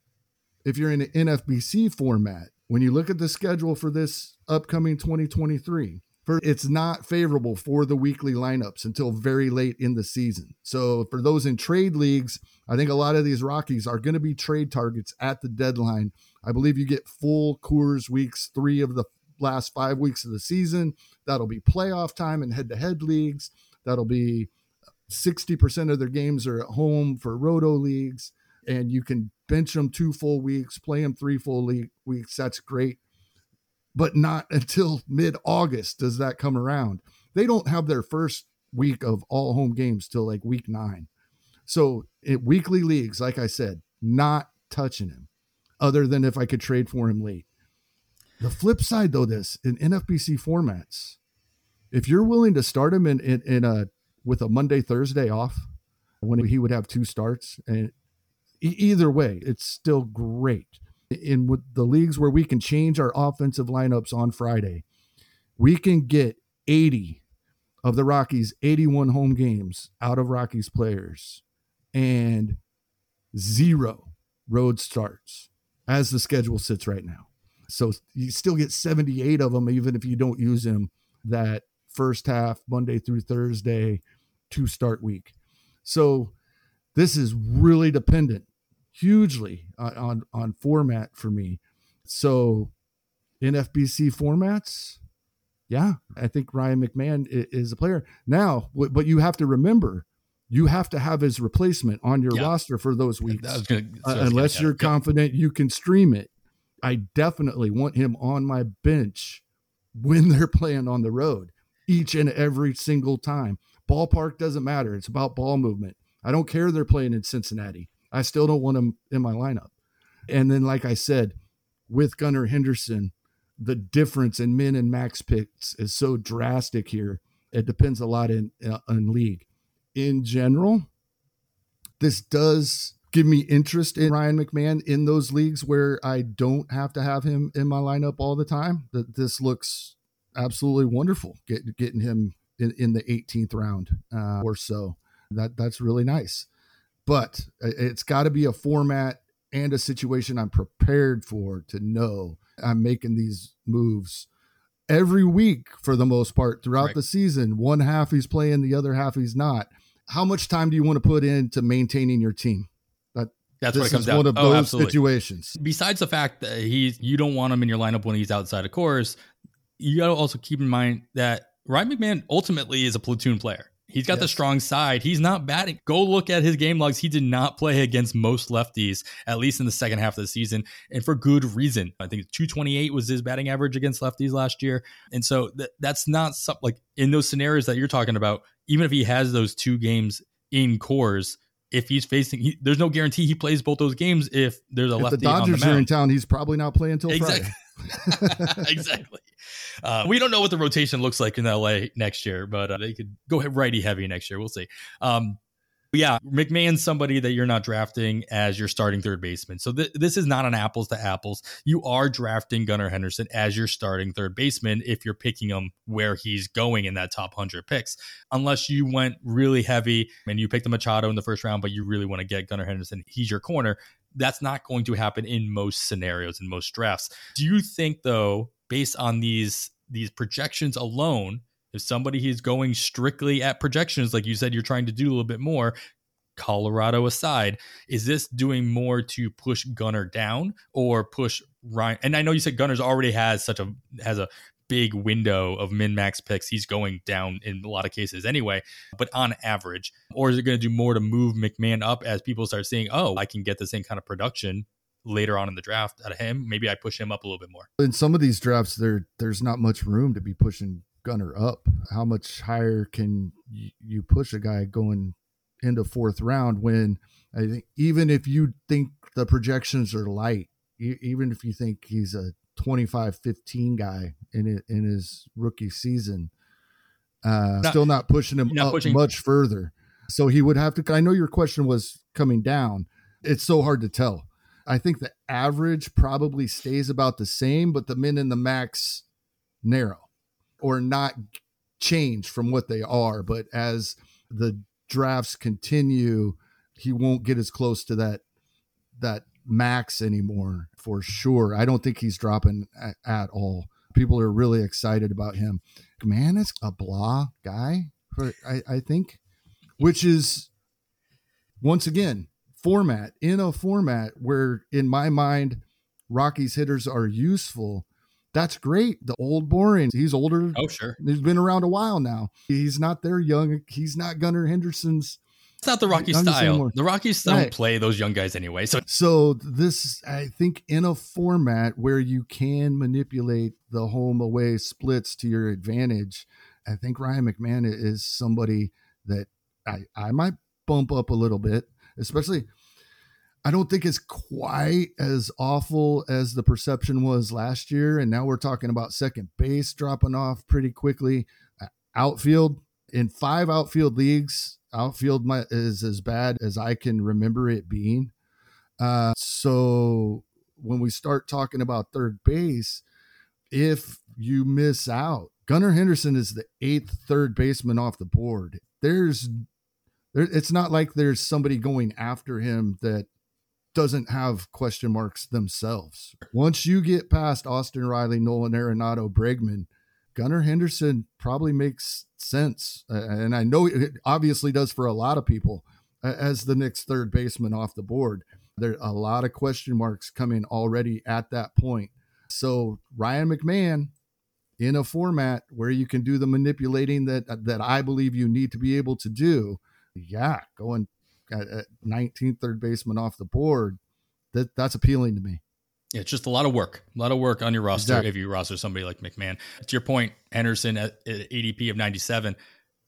if you're in an NFBC format, when you look at the schedule for this upcoming 2023, for it's not favorable for the weekly lineups until very late in the season. So for those in trade leagues, I think a lot of these Rockies are going to be trade targets at the deadline. I believe you get full Coors weeks 3 of the last 5 weeks of the season. That'll be playoff time and head-to-head leagues. That'll be uh, 60% of their games are at home for roto leagues and you can bench them two full weeks, play them three full weeks. That's great but not until mid August does that come around. They don't have their first week of all home games till like week nine. So, in weekly leagues, like I said, not touching him other than if I could trade for him late. The flip side, though, this in NFBC formats, if you're willing to start him in, in, in a with a Monday Thursday off, when he would have two starts, and either way, it's still great in with the leagues where we can change our offensive lineups on Friday, we can get 80 of the Rockies 81 home games out of Rockies players and zero road starts as the schedule sits right now. So you still get 78 of them even if you don't use them that first half Monday through Thursday to start week. So this is really dependent hugely on, on, on format for me. So in FBC formats, yeah, I think Ryan McMahon is a player. Now, but you have to remember, you have to have his replacement on your yeah. roster for those weeks, gonna, uh, unless you're confident you can stream it. I definitely want him on my bench when they're playing on the road each and every single time. Ballpark doesn't matter. It's about ball movement. I don't care they're playing in Cincinnati. I still don't want him in my lineup. And then, like I said, with Gunnar Henderson, the difference in min and max picks is so drastic here. It depends a lot in uh, league. In general, this does give me interest in Ryan McMahon in those leagues where I don't have to have him in my lineup all the time. That this looks absolutely wonderful. Get, getting him in, in the 18th round uh, or so. That that's really nice but it's got to be a format and a situation I'm prepared for to know I'm making these moves every week for the most part throughout right. the season. One half he's playing, the other half he's not. How much time do you want to put into maintaining your team? That that's what it comes down. One of oh, those absolutely. situations. Besides the fact that he's you don't want him in your lineup when he's outside of course, you got to also keep in mind that Ryan McMahon ultimately is a platoon player. He's got yes. the strong side. He's not batting. Go look at his game logs. He did not play against most lefties, at least in the second half of the season, and for good reason. I think 228 was his batting average against lefties last year. And so th- that's not something like in those scenarios that you're talking about, even if he has those two games in Coors, if he's facing, he, there's no guarantee he plays both those games if there's a if lefty. The Dodgers the are in town. He's probably not playing until exactly. Friday. exactly. Uh, we don't know what the rotation looks like in LA next year, but uh, they could go righty heavy next year. We'll see. Um, yeah, McMahon's somebody that you're not drafting as your starting third baseman. So th- this is not an apples to apples. You are drafting Gunnar Henderson as your starting third baseman if you're picking him where he's going in that top 100 picks. Unless you went really heavy and you picked a Machado in the first round, but you really want to get Gunnar Henderson, he's your corner. That's not going to happen in most scenarios, in most drafts. Do you think, though, based on these these projections alone, if somebody is going strictly at projections, like you said, you're trying to do a little bit more, Colorado aside, is this doing more to push Gunnar down or push Ryan? And I know you said Gunnar's already has such a has a big window of min max picks. He's going down in a lot of cases anyway, but on average, or is it going to do more to move McMahon up as people start seeing, oh, I can get the same kind of production later on in the draft out of him? Maybe I push him up a little bit more. In some of these drafts, there there's not much room to be pushing Gunnar up. How much higher can you push a guy going into fourth round when I think even if you think the projections are light, even if you think he's a 25 15 guy in it, in his rookie season, uh, not, still not pushing him not up pushing. much further. So he would have to. I know your question was coming down. It's so hard to tell. I think the average probably stays about the same, but the min and the max narrow or not change from what they are. But as the drafts continue, he won't get as close to that that max anymore for sure. I don't think he's dropping at, at all. People are really excited about him. Man, it's a blah guy, I, I think, which is once again format in a format where, in my mind, Rockies hitters are useful that's great. The old boring. He's older. Oh, sure. He's been around a while now. He's not there young. He's not Gunnar Henderson's. It's not the Rocky style. The Rockies don't right. play those young guys anyway. So, so this, I think, in a format where you can manipulate the home away splits to your advantage, I think Ryan McMahon is somebody that I I might bump up a little bit, especially I don't think it's quite as awful as the perception was last year. And now we're talking about second base dropping off pretty quickly. Outfield in five outfield leagues, outfield is as bad as I can remember it being. Uh, so when we start talking about third base, if you miss out, Gunnar Henderson is the eighth third baseman off the board. There's, there, it's not like there's somebody going after him that doesn't have question marks themselves. Once you get past Austin Riley, Nolan Arenado, Bregman, Gunnar Henderson probably makes sense. And I know it obviously does for a lot of people as the next third baseman off the board. There are a lot of question marks coming already at that point. So Ryan McMahon in a format where you can do the manipulating that that I believe you need to be able to do. Yeah, going at 19th third baseman off the board, that that's appealing to me. Yeah, it's just a lot of work, a lot of work on your roster exactly. if you roster somebody like McMahon. To your point, Henderson at, at ADP of 97.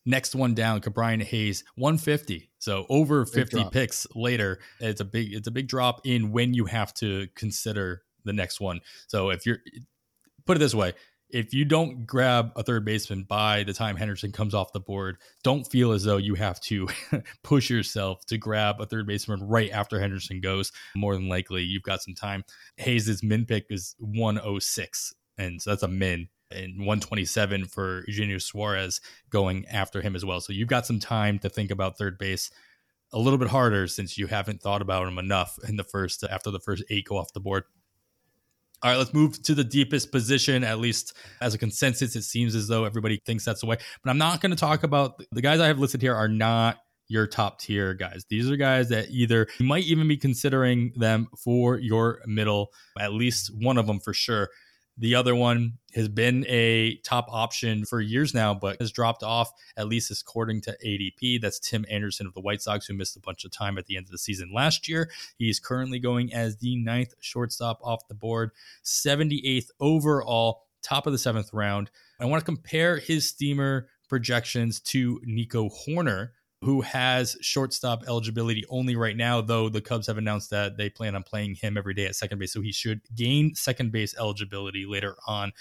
Next one down, Ke'Bryan Hayes, 150. So over 50 picks later, it's a big it's a big drop in when you have to consider the next one. So if you're put it this way, if you don't grab a third baseman by the time Henderson comes off the board, don't feel as though you have to push yourself to grab a third baseman right after Henderson goes. More than likely, you've got some time. Hayes' min pick is 106, and so that's a min. And 127 for Eugenio Suarez going after him as well. So you've got some time to think about third base a little bit harder since you haven't thought about him enough in the first after the first eight go off the board. All right, let's move to the deepest position, at least as a consensus. It seems as though everybody thinks that's the way. But I'm not going to talk about the guys I have listed here are not your top tier guys. These are guys that either you might even be considering them for your middle, at least one of them for sure. The other one has been a top option for years now, but has dropped off, at least according to ADP. That's Tim Anderson of the White Sox, who missed a bunch of time at the end of the season last year. He's currently going as the ninth shortstop off the board, 78th overall, top of the seventh round. I want to compare his steamer projections to Nico Hoerner, who has shortstop eligibility only right now, though the Cubs have announced that they plan on playing him every day at second base. So he should gain second base eligibility later on,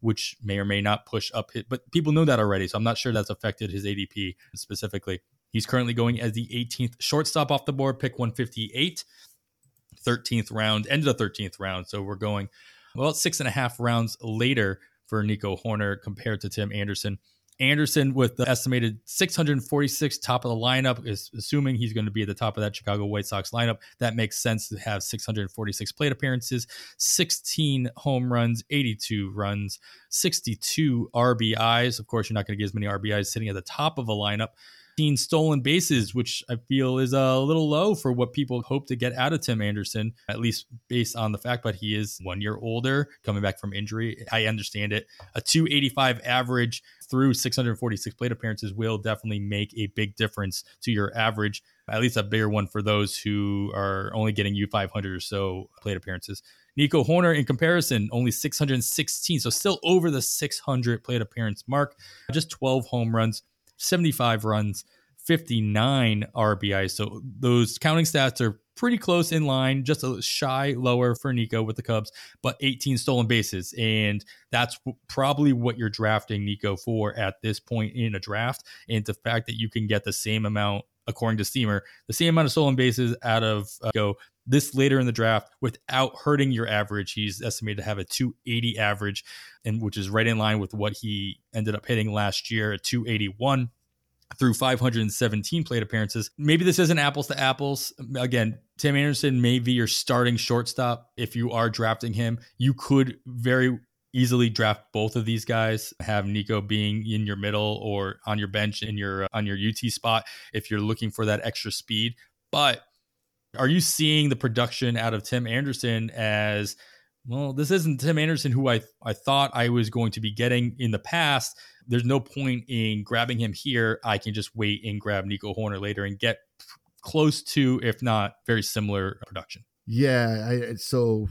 which may or may not push up hit. But people know that already. So I'm not sure that's affected his ADP specifically. He's currently going as the 18th shortstop off the board, pick 158, 13th round, end of the 13th round. So we're going well six and a half rounds later for Nico Hoerner compared to Tim Anderson. Anderson with the estimated 646 top of the lineup is assuming he's going to be at the top of that Chicago White Sox lineup. That makes sense to have 646 plate appearances, 16 home runs, 82 runs, 62 RBIs. Of course, you're not going to get as many RBIs sitting at the top of a lineup stolen bases, which I feel is a little low for what people hope to get out of Tim Anderson, at least based on the fact that he is one year older, coming back from injury. I understand it. A 285 average through 646 plate appearances will definitely make a big difference to your average, at least a bigger one for those who are only getting you 500 or so plate appearances. Nico Hoerner, in comparison, only 616, so still over the 600 plate appearance mark, just 12 home runs. 75 runs, 59 RBI. So those counting stats are pretty close in line, just a shy lower for Nico with the Cubs, but 18 stolen bases. And that's probably what you're drafting Nico for at this point in a draft. And the fact that you can get the same amount, according to Steamer, the same amount of stolen bases out of uh, Go this later in the draft without hurting your average. He's estimated to have a 280 average, and which is right in line with what he ended up hitting last year at 281 through 517 plate appearances. Maybe this isn't apples to apples. Again, Tim Anderson may be your starting shortstop if you are drafting him. You could very easily draft both of these guys have nico being in your middle or on your bench in your uh, on your ut spot if you're looking for that extra speed but are you seeing the production out of Tim Anderson as well? This isn't Tim Anderson who I I thought I was going to be getting in the past. There's no point in grabbing him here. I can just wait and grab Nico Hoerner later and get close to, if not very similar production. Yeah, I, so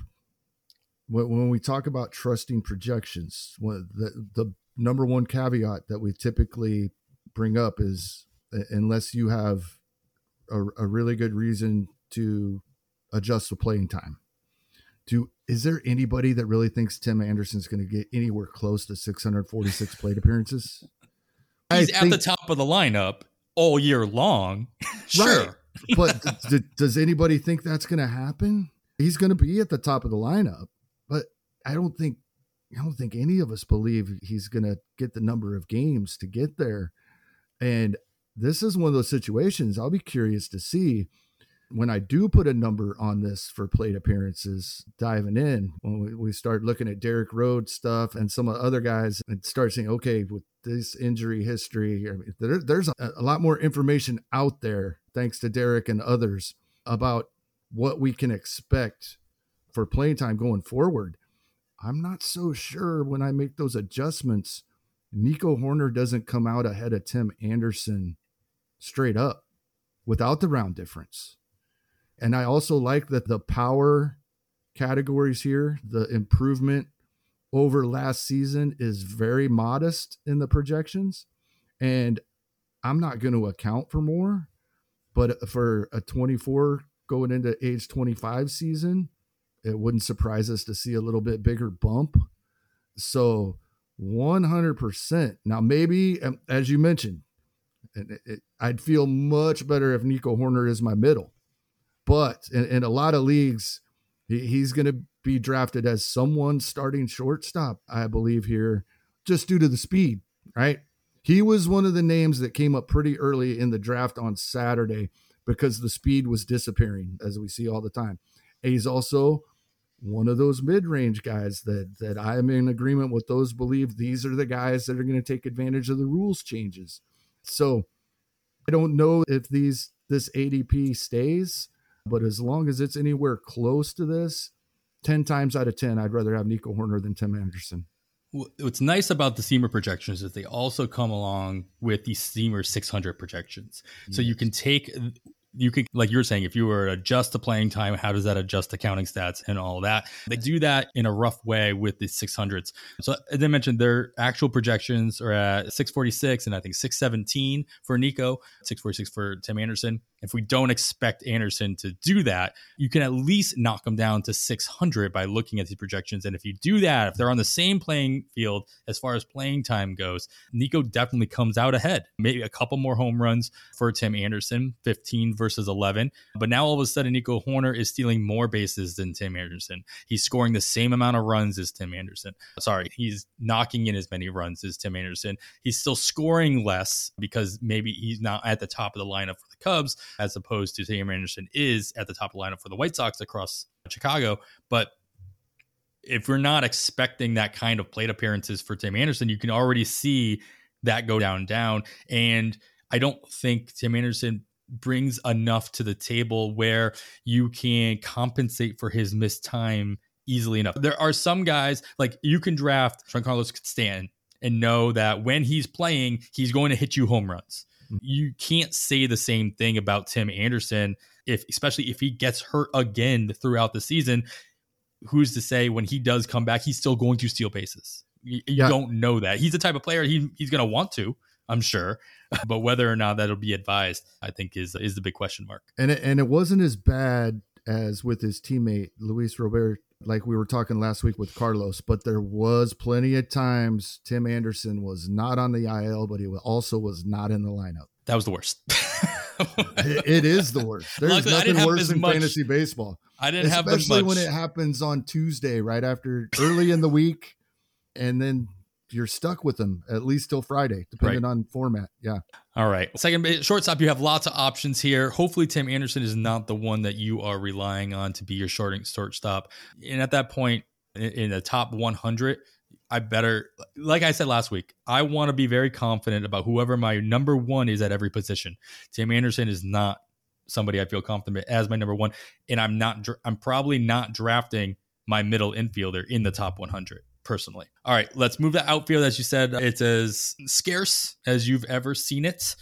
when we talk about trusting projections, the the number one caveat that we typically bring up is unless you have a, a really good reason to adjust the playing time. Do is there anybody that really thinks Tim Anderson's going to get anywhere close to 646 plate appearances? He's I at think, the top of the lineup all year long. sure. Right. But d- does anybody think that's going to happen? He's going to be at the top of the lineup, but I don't think I don't think any of us believe he's going to get the number of games to get there. And this is one of those situations I'll be curious to see when I do put a number on this for plate appearances, diving in, when we, we start looking at Derek Rhodes stuff and some of the other guys and start saying, okay, with this injury history, I mean, there, there's a, a lot more information out there, thanks to Derek and others, about what we can expect for playing time going forward. I'm not so sure when I make those adjustments, Nico Hoerner doesn't come out ahead of Tim Anderson straight up without the round difference. And I also like that the power categories here, the improvement over last season is very modest in the projections. And I'm not going to account for more, but for a 24 going into age 25 season, it wouldn't surprise us to see a little bit bigger bump. So 100%. Now, maybe, um, as you mentioned, I'd feel much better if Nico Hoerner is my middle but in, in a lot of leagues, he, he's going to be drafted as someone starting shortstop, I believe, here, just due to the speed, right? He was one of the names that came up pretty early in the draft on Saturday because the speed was disappearing, as we see all the time. He's also one of those mid-range guys that that I'm in agreement with those believe these are the guys that are going to take advantage of the rules changes. So I don't know if these this ADP stays. But as long as it's anywhere close to this, 10 times out of 10, I'd rather have Nico Hoerner than Tim Anderson. What's nice about the Steamer projections is they also come along with the Steamer 600 projections. Yes. So you can take you could like you were saying if you were to adjust the playing time how does that adjust the counting stats and all that they do that in a rough way with the 600s so as i mentioned their actual projections are at 646 and i think 617 for nico 646 for tim anderson If we don't expect Anderson to do that, you can at least knock him down to 600 by looking at the projections. And if you do that, if they're on the same playing field as far as playing time goes, Nico definitely comes out ahead. Maybe a couple more home runs for Tim Anderson, 15 versus 11. But now all of a sudden, Nico Hoerner is stealing more bases than Tim Anderson. He's scoring the same amount of runs as Tim Anderson. Sorry, he's knocking in as many runs as Tim Anderson. He's still scoring less because maybe he's not at the top of the lineup for the Cubs, as opposed to Tim Anderson is at the top of the lineup for the White Sox across Chicago. But if we're not expecting that kind of plate appearances for Tim Anderson, you can already see that go down, down. And I don't think Tim Anderson brings enough to the table where you can compensate for his missed time easily enough. There are some guys like you can draft Giancarlo Stanton and know that when he's playing, he's going to hit you home runs. Mm-hmm. You can't say the same thing about Tim Anderson if especially if he gets hurt again throughout the season. Who's to say when he does come back, he's still going to steal bases? You, you yeah. don't know that. He's the type of player he, he's going to want to, I'm sure, but whether or not that'll be advised, I think is is the big question mark. And it, and it wasn't as bad as with his teammate Luis Robert, like we were talking last week with Carlos. But there was plenty of times Tim Anderson was not on the IL, but he also was not in the lineup. That was the worst. it, it is the worst. There's Luckily, nothing worse than fantasy baseball. I didn't Especially have especially when it happens on Tuesday, right after early in the week, and then you're stuck with them at least till Friday, depending right. on format. Yeah. All right. Second uh, shortstop, you have lots of options here. Hopefully, Tim Anderson is not the one that you are relying on to be your shorting shortstop. And at that point, in the top 100, I better, like I said last week, I want to be very confident about whoever my number one is at every position. Tim Anderson is not somebody I feel confident as my number one, and I'm not. I'm probably not drafting my middle infielder in the top 100 personally. All right, let's move to outfield. As you said, it's as scarce as you've ever seen it.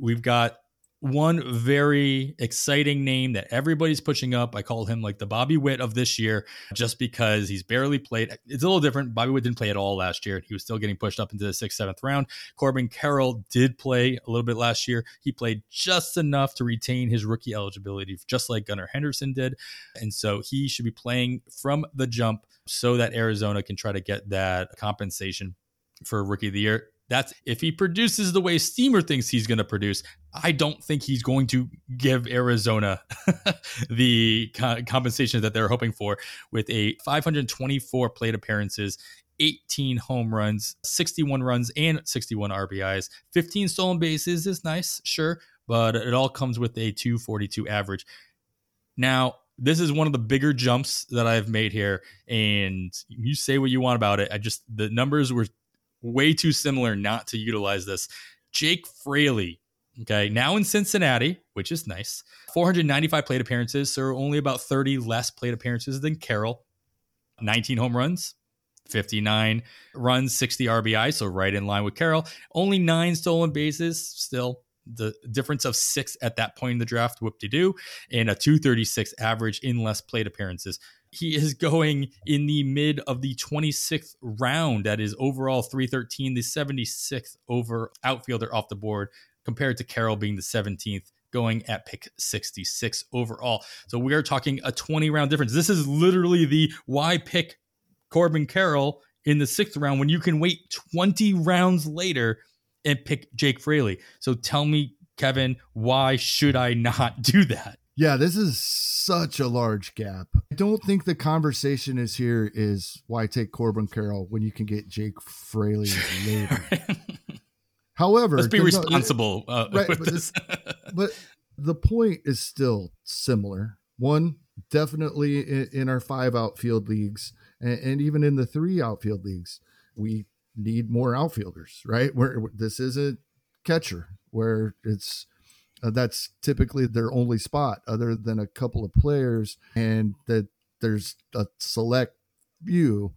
We've got one very exciting name that everybody's pushing up. I call him like the Bobby Witt of this year just because he's barely played. It's a little different. Bobby Witt didn't play at all last year. He was still getting pushed up into the sixth, seventh round. Corbin Carroll did play a little bit last year. He played just enough to retain his rookie eligibility, just like Gunnar Henderson did. And so he should be playing from the jump so that Arizona can try to get that compensation for rookie of the year. That's if he produces the way Steamer thinks he's going to produce. I don't think he's going to give Arizona the co- compensation that they're hoping for with a 524 plate appearances, 18 home runs, 61 runs, and 61 RBIs. 15 stolen bases is nice, sure, but it all comes with a 242 average. Now, this is one of the bigger jumps that I've made here. And you say what you want about it. I just, the numbers were way too similar not to utilize this. Jake Fraley, okay, now in Cincinnati, which is nice. 495 plate appearances, so only about 30 less plate appearances than Carroll. 19 home runs, 59 runs, 60 RBI, so right in line with Carroll. Only nine stolen bases, still the difference of six at that point in the draft, whoop de doo, and a 236 average in less plate appearances. He is going in the mid of the 26th round. That is overall 313, the 76th over outfielder off the board, compared to Carroll being the 17th going at pick 66 overall. So we are talking a 20 round difference. This is literally the why pick Corbin Carroll in the sixth round when you can wait 20 rounds later and pick Jake Fraley. So tell me, Kevin, why should I not do that? Yeah, this is such a large gap. I don't think the conversation is here is why take Corbin Carroll when you can get Jake Fraley later. However, let's be responsible uh, right, but, this. but the point is still similar. One, definitely in, in our five outfield leagues, and, and, even in the three outfield leagues, we need more outfielders, right? Where this isn't catcher, where it's uh, that's typically their only spot, other than a couple of players, and that there's a select few.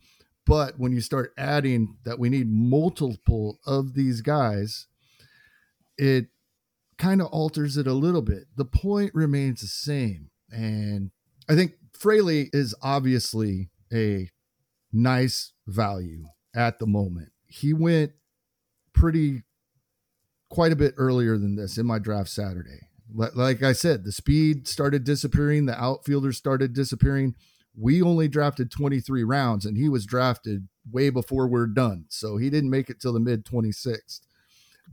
But when you start adding that we need multiple of these guys, it kind of alters it a little bit. The point remains the same. And I think Fraley is obviously a nice value at the moment. He went pretty quite a bit earlier than this in my draft Saturday. Like I said, the speed started disappearing, the outfielders started disappearing. We only drafted 23 rounds, and he was drafted way before we're done. So he didn't make it till the mid 26th.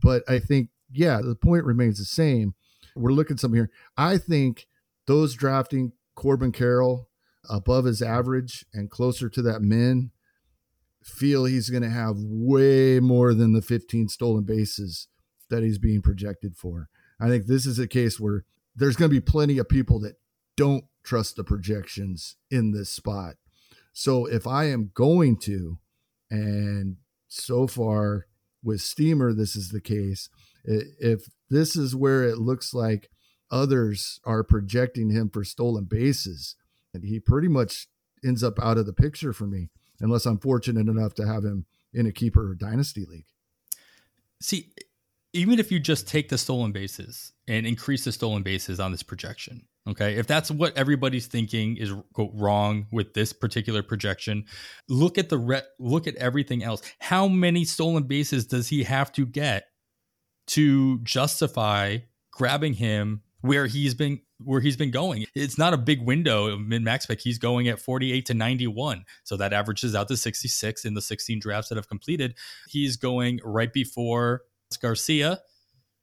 But I think, yeah, the point remains the same. We're looking some here. I think those drafting Corbin Carroll above his average and closer to that min feel he's going to have way more than the 15 stolen bases that he's being projected for. I think this is a case where there's going to be plenty of people that don't trust the projections in this spot. So if I am going to, and so far with Steamer, this is the case. If this is where it looks like others are projecting him for stolen bases, and he pretty much ends up out of the picture for me, unless I'm fortunate enough to have him in a keeper dynasty league. See, even if you just take the stolen bases and increase the stolen bases on this projection, okay, if that's what everybody's thinking is wrong with this particular projection, look at the re- look at everything else. How many stolen bases does he have to get to justify grabbing him where he's been where he's been going. It's not a big window of min max pick. He's going at 48 to 91. So that averages out to 66 in the 16 drafts that have completed. He's going right before Garcia,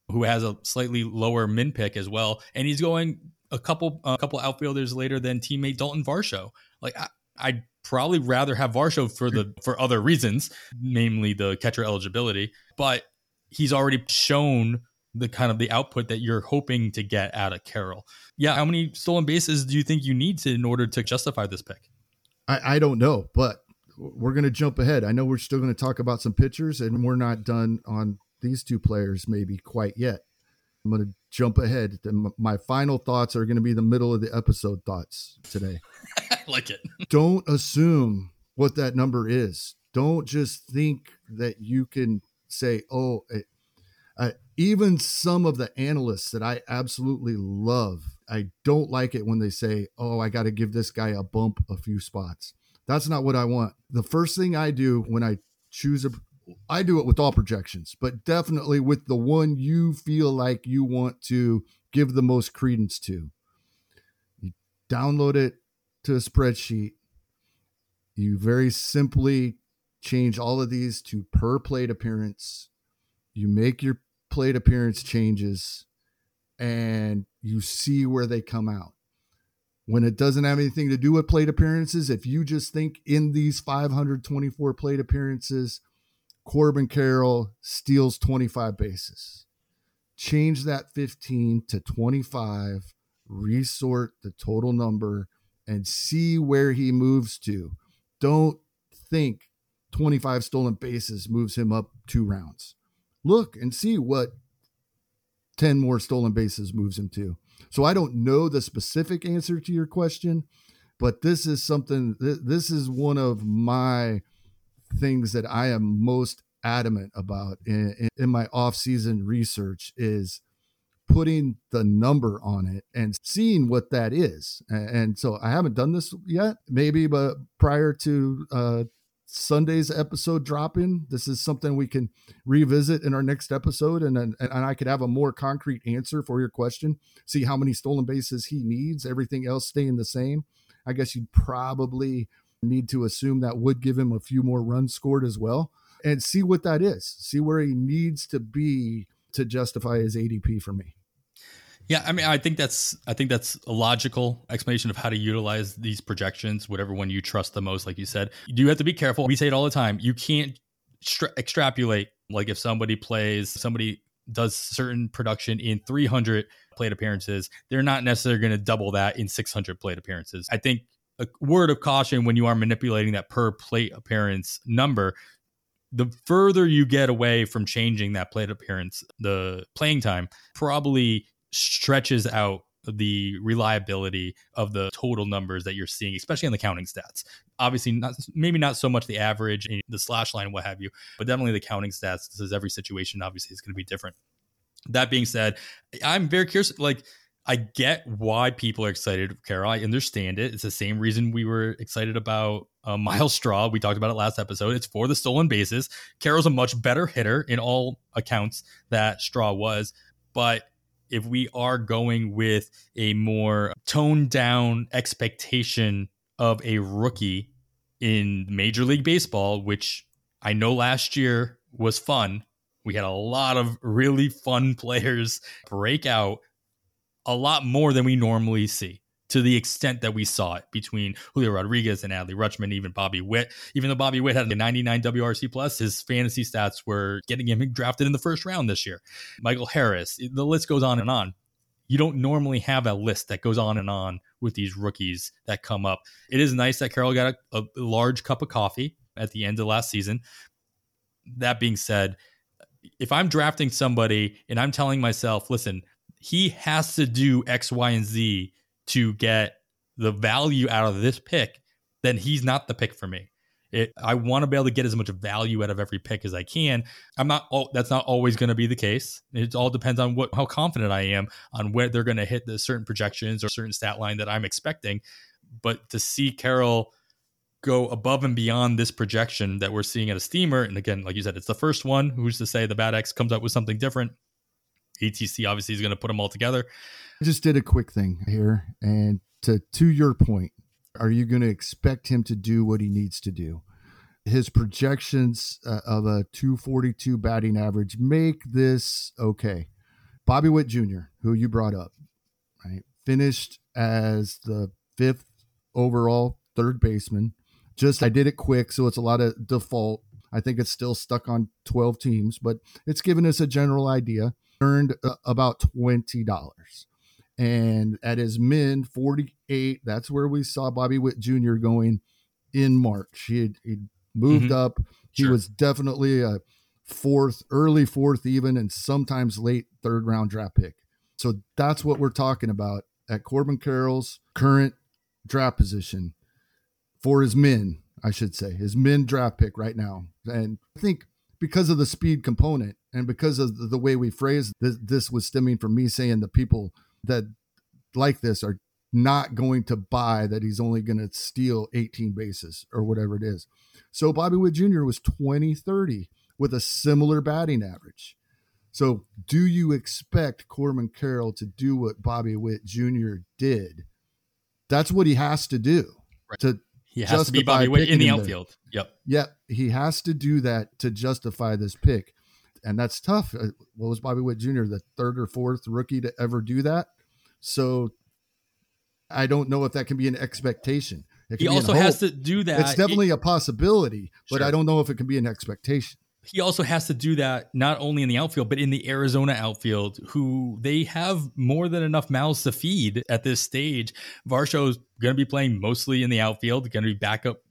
who has a slightly lower min pick as well, and he's going a couple a couple outfielders later than teammate Dalton Varsho. Like I, I'd probably rather have Varsho for the for other reasons, namely the catcher eligibility, but he's already shown the kind of the output that you're hoping to get out of Carroll. Yeah, how many stolen bases do you think you need to in order to justify this pick? I, I don't know, but we're going to jump ahead. I know we're still going to talk about some pitchers, and we're not done on these two players maybe quite yet. I'm going to jump ahead. My final thoughts are going to be the middle of the episode thoughts today. like it. Don't assume what that number is. Don't just think that you can say, "Oh, it, uh, even some of the analysts that I absolutely love, I don't like it when they say, "Oh, I got to give this guy a bump a few spots." That's not what I want. The first thing I do when I choose a I do it with all projections, but definitely with the one you feel like you want to give the most credence to. You download it to a spreadsheet. You very simply change all of these to per plate appearance. You make your plate appearance changes and you see where they come out. When it doesn't have anything to do with plate appearances, if you just think in these 524 plate appearances, Corbin Carroll steals 25 bases. Change that 15 to 25, resort the total number, and see where he moves to. Don't think 25 stolen bases moves him up two rounds look and see what 10 more stolen bases moves him to. So I don't know the specific answer to your question, but this is something, this is one of my things that I am most adamant about in, in my off-season research is putting the number on it and seeing what that is. And so I haven't done this yet, maybe, but prior to uh, Sunday's episode dropping. This is something we can revisit in our next episode, and, and and I could have a more concrete answer for your question. See how many stolen bases he needs. Everything else staying the same. I guess you'd probably need to assume that would give him a few more runs scored as well, and see what that is. See where he needs to be to justify his ADP for me. Yeah, I mean, I think that's I think that's a logical explanation of how to utilize these projections, whatever one you trust the most. Like you said, you do have to be careful. We say it all the time. You can't extrapolate. Like if somebody plays, somebody does certain production in 300 plate appearances, they're not necessarily going to double that in 600 plate appearances. I think a word of caution when you are manipulating that per plate appearance number the further you get away from changing that plate appearance, the playing time, probably stretches out the reliability of the total numbers that you're seeing, especially on the counting stats. Obviously, not maybe not so much the average in the slash line, what have you, but definitely the counting stats. This is every situation, obviously, is going to be different. That being said, I'm very curious. Like, I get why people are excited for Carroll. I understand it. It's the same reason we were excited about uh, Myles Straw. We talked about it last episode. It's for the stolen bases. Carroll's a much better hitter in all accounts that Straw was, but if we are going with a more toned down expectation of a rookie in Major League Baseball, which I know last year was fun. We had a lot of really fun players break out a lot more than we normally see to the extent that we saw it between Julio Rodriguez and Adley Rutschman, even Bobby Witt. Even though Bobby Witt had a 99 WRC plus, his fantasy stats were getting him drafted in the first round this year. Michael Harris, the list goes on and on. You don't normally have a list that goes on and on with these rookies that come up. It is nice that Carroll got a, a large cup of coffee at the end of last season. That being said, if I'm drafting somebody and I'm telling myself, listen, he has to do X, Y, and Z to get the value out of this pick, then he's not the pick for me. It, I want to be able to get as much value out of every pick as I can. I'm not. Oh, that's not always going to be the case. It all depends on what how confident I am on where they're going to hit the certain projections or certain stat line that I'm expecting. But to see Carroll go above and beyond this projection that we're seeing at a steamer, and again, like you said, it's the first one. Who's to say the BAT X comes up with something different? ATC obviously is going to put them all together. I just did a quick thing here, and to to your point, are you going to expect him to do what he needs to do? His projections uh, of a 242 batting average make this okay. Bobby Witt Jr., who you brought up, right, finished as the fifth overall third baseman. Just I did it quick, so it's a lot of default. I think it's still stuck on 12 teams, but it's given us a general idea. Earned uh, about twenty dollars. And at his min 48 that's where we saw bobby witt jr going in march. He had he moved mm-hmm. up. He sure. was definitely a fourth early fourth even and sometimes late third round draft pick. So that's what we're talking about at corbin carroll's current draft position for his min i should say his min draft pick right now. And i think because of the speed component and because of the way we phrased this, this was stemming from me saying the people that like this are not going to buy that he's only going to steal 18 bases or whatever it is. So Bobby Witt Jr. was 20 30 with a similar batting average. So do you expect Corbin Carroll to do what Bobby Witt Jr. did? That's what he has to do right. to he has to be Bobby Witt in the outfield. Yep. Yep. He has to do that to justify this pick. And that's tough. Uh, what was Bobby Witt Jr., the third or fourth rookie to ever do that? So I don't know if that can be an expectation. He also has to do that. It's definitely it, a possibility, but sure. I don't know if it can be an expectation. He also has to do that not only in the outfield, but in the Arizona outfield, who they have more than enough mouths to feed at this stage. Varsho's going to be playing mostly in the outfield, going to be backup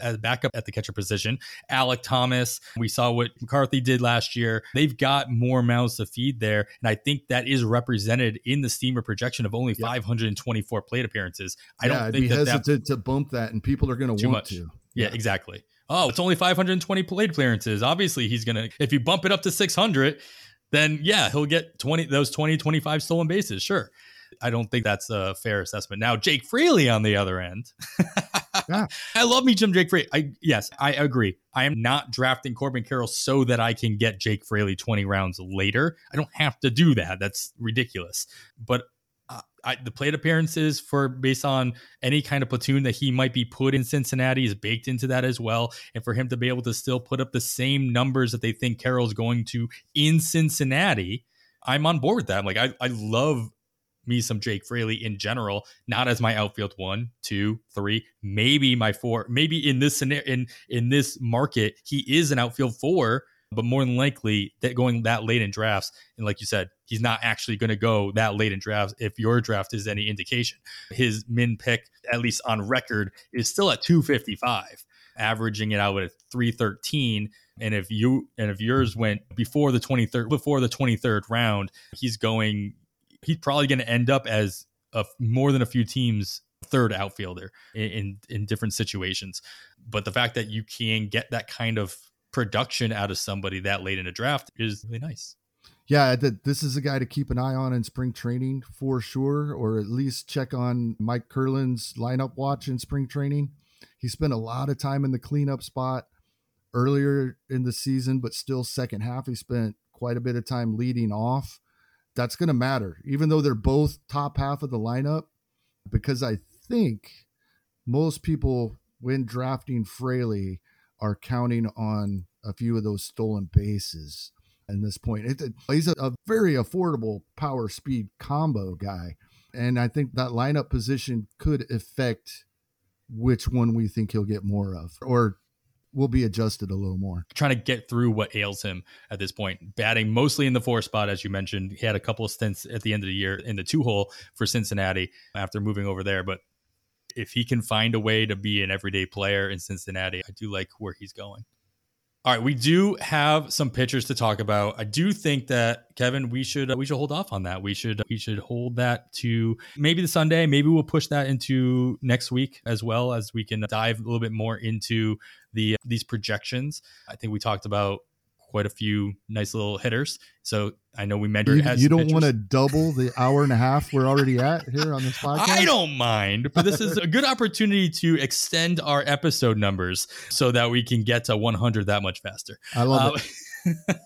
as backup at the catcher position. Alek Thomas, we saw what McCarthy did last year. They've got more mouths to feed there, and I think that is represented in the steamer projection of only 524 plate appearances. I yeah, don't think be that hesitant to bump that, and people are going to want much. to. Yeah, yeah, exactly. Oh, it's only 520 plate appearances. Obviously, he's going to if you bump it up to 600, then yeah, he'll get 20 those 20 25 stolen bases. Sure. I don't think that's a fair assessment. Now, Jake Fraley on the other end. yeah. I love me Jim Jake Fraley. I yes, I agree. I am not drafting Corbin Carroll so that I can get Jake Fraley 20 rounds later. I don't have to do that. That's ridiculous. But uh, I, the plate appearances for based on any kind of platoon that he might be put in Cincinnati is baked into that as well. And for him to be able to still put up the same numbers that they think Carroll's going to in Cincinnati, I'm on board with that. I'm like I, I love me some Jake Fraley in general, not as my outfield one, two, three, maybe my four. Maybe in this scenario, in in this market, he is an outfield four, but more than likely that going that late in drafts, and like you said, he's not actually going to go that late in drafts. If your draft is any indication, his min pick, at least on record, is still at 255, averaging it out at 313. And if you and if yours went before the 23rd before the 23rd round, he's going he's probably going to end up as a, more than a few teams third outfielder in, in, in different situations. But the fact that you can get that kind of production out of somebody that late in a draft is really nice. Yeah, this is a guy to keep an eye on in spring training for sure, or at least check on Mike Curlin's lineup watch in spring training. He spent a lot of time in the cleanup spot earlier in the season, but still second half he spent quite a bit of time leading off that's going to matter, even though they're both top half of the lineup, because I think most people, when drafting Fraley, are counting on a few of those stolen bases. At this point, it, he's a, a very affordable power speed combo guy, and I think that lineup position could affect which one we think he'll get more of, or will be adjusted a little more. Trying to get through what ails him at this point. Batting mostly in the four spot, as you mentioned. He had a couple of stints at the end of the year in the two hole for Cincinnati after moving over there. But if he can find a way to be an everyday player in Cincinnati, I do like where he's going. All right, we do have some pitchers to talk about. I do think that Kevin, we should uh, we should hold off on that. We should we should hold that to maybe the Sunday. Maybe we'll push that into next week as well as we can dive a little bit more into the these projections. I think we talked about quite a few nice little hitters. So I know we mentioned you, you don't want to double the hour and a half we're already at here on this podcast. I don't mind, but this is a good opportunity to extend our episode numbers so that we can get to 100 that much faster. I love uh, it.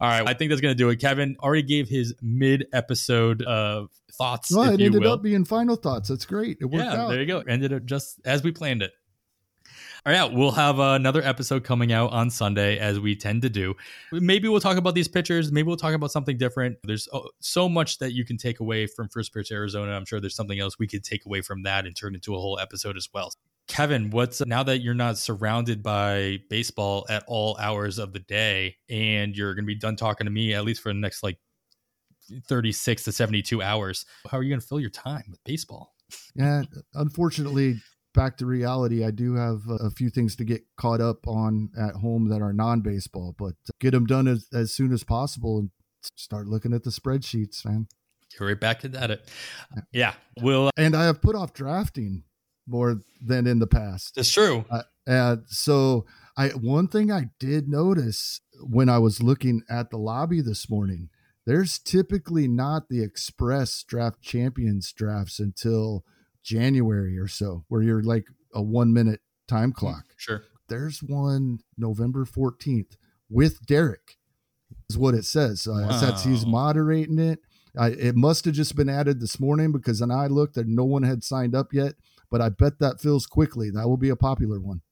All right, I think that's going to do it. Kevin already gave his mid-episode uh, thoughts. Well, it ended will. up being final thoughts. That's great. It worked yeah, out. There you go. Ended up just as we planned it. All right, we'll have another episode coming out on Sunday as we tend to do. Maybe we'll talk about these pitchers. Maybe we'll talk about something different. There's uh, so much that you can take away from First Pitch Arizona. I'm sure there's something else we could take away from that and turn into a whole episode as well. Kevin, what's now that you're not surrounded by baseball at all hours of the day and you're going to be done talking to me at least for the next like 36 to 72 hours, how are you going to fill your time with baseball? Yeah, unfortunately, back to reality, I do have a few things to get caught up on at home that are non baseball, but get them done as, as soon as possible and start looking at the spreadsheets, man. Get right back to that. Yeah, we'll. Uh, and I have put off drafting more than in the past. That's true. Uh, and so I one thing I did notice when I was looking at the lobby this morning, there's typically not the express draft champions drafts until January or so, where you're like a one minute time mm-hmm. clock. Sure. There's one November 14th with Derek, is what it says. Uh, wow. Says he's moderating it. I, it must have just been added this morning because when I looked, that no one had signed up yet. But I bet that fills quickly. That will be a popular one.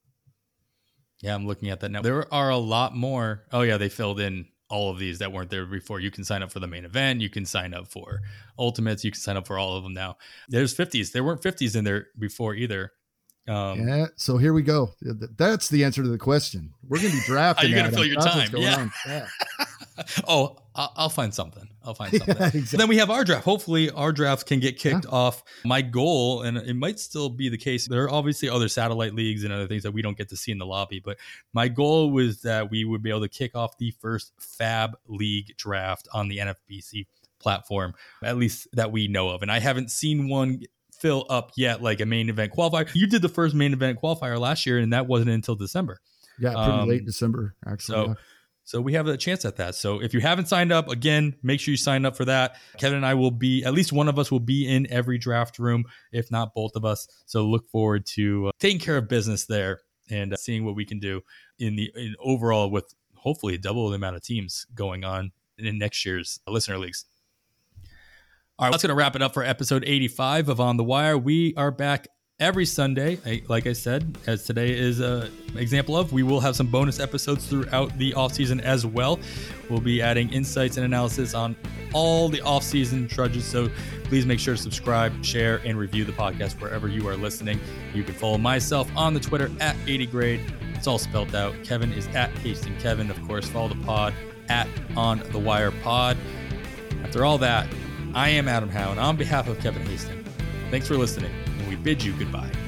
Yeah, I'm looking at that now. There are a lot more. Oh yeah, they filled in all of these that weren't there before. You can sign up for the main event. You can sign up for ultimates. You can sign up for all of them now. There's 50s. There weren't 50s in there before either. Um, yeah. So here we go. That's the answer to the question. We're going to be drafting. You're going to fill your time. Yeah. yeah. oh, I'll find something. I'll find something. Yeah, exactly. Then we have our draft. Hopefully, our draft can get kicked yeah. off. My goal, and it might still be the case, there are obviously other satellite leagues and other things that we don't get to see in the lobby, but my goal was that we would be able to kick off the first Fab League draft on the NFBC platform, at least that we know of. And I haven't seen one fill up yet, like a main event qualifier. You did the first main event qualifier last year, and that wasn't until December. Yeah, pretty um, late December, actually. So, yeah. So we have a chance at that. So if you haven't signed up, again, make sure you sign up for that. Kevin and I will be, at least one of us will be in every draft room, if not both of us. So look forward to uh, taking care of business there and uh, seeing what we can do in the in overall with hopefully double the amount of teams going on in next year's listener leagues. All right, that's going to wrap it up for episode 85 of On the Wire. We are back every Sunday. Like I said, as today is an example of, we will have some bonus episodes throughout the off season as well. We'll be adding insights and analysis on all the off season trudges. So please make sure to subscribe, share, and review the podcast wherever you are listening. You can follow myself on the Twitter at 80 grade. It's all spelled out. Kevin is at Hasting Kevin. Of course, follow the pod at On the Wire Pod. After all that, I am Adam Howe, and on behalf of Kevin Hastings, thanks for listening bid you goodbye.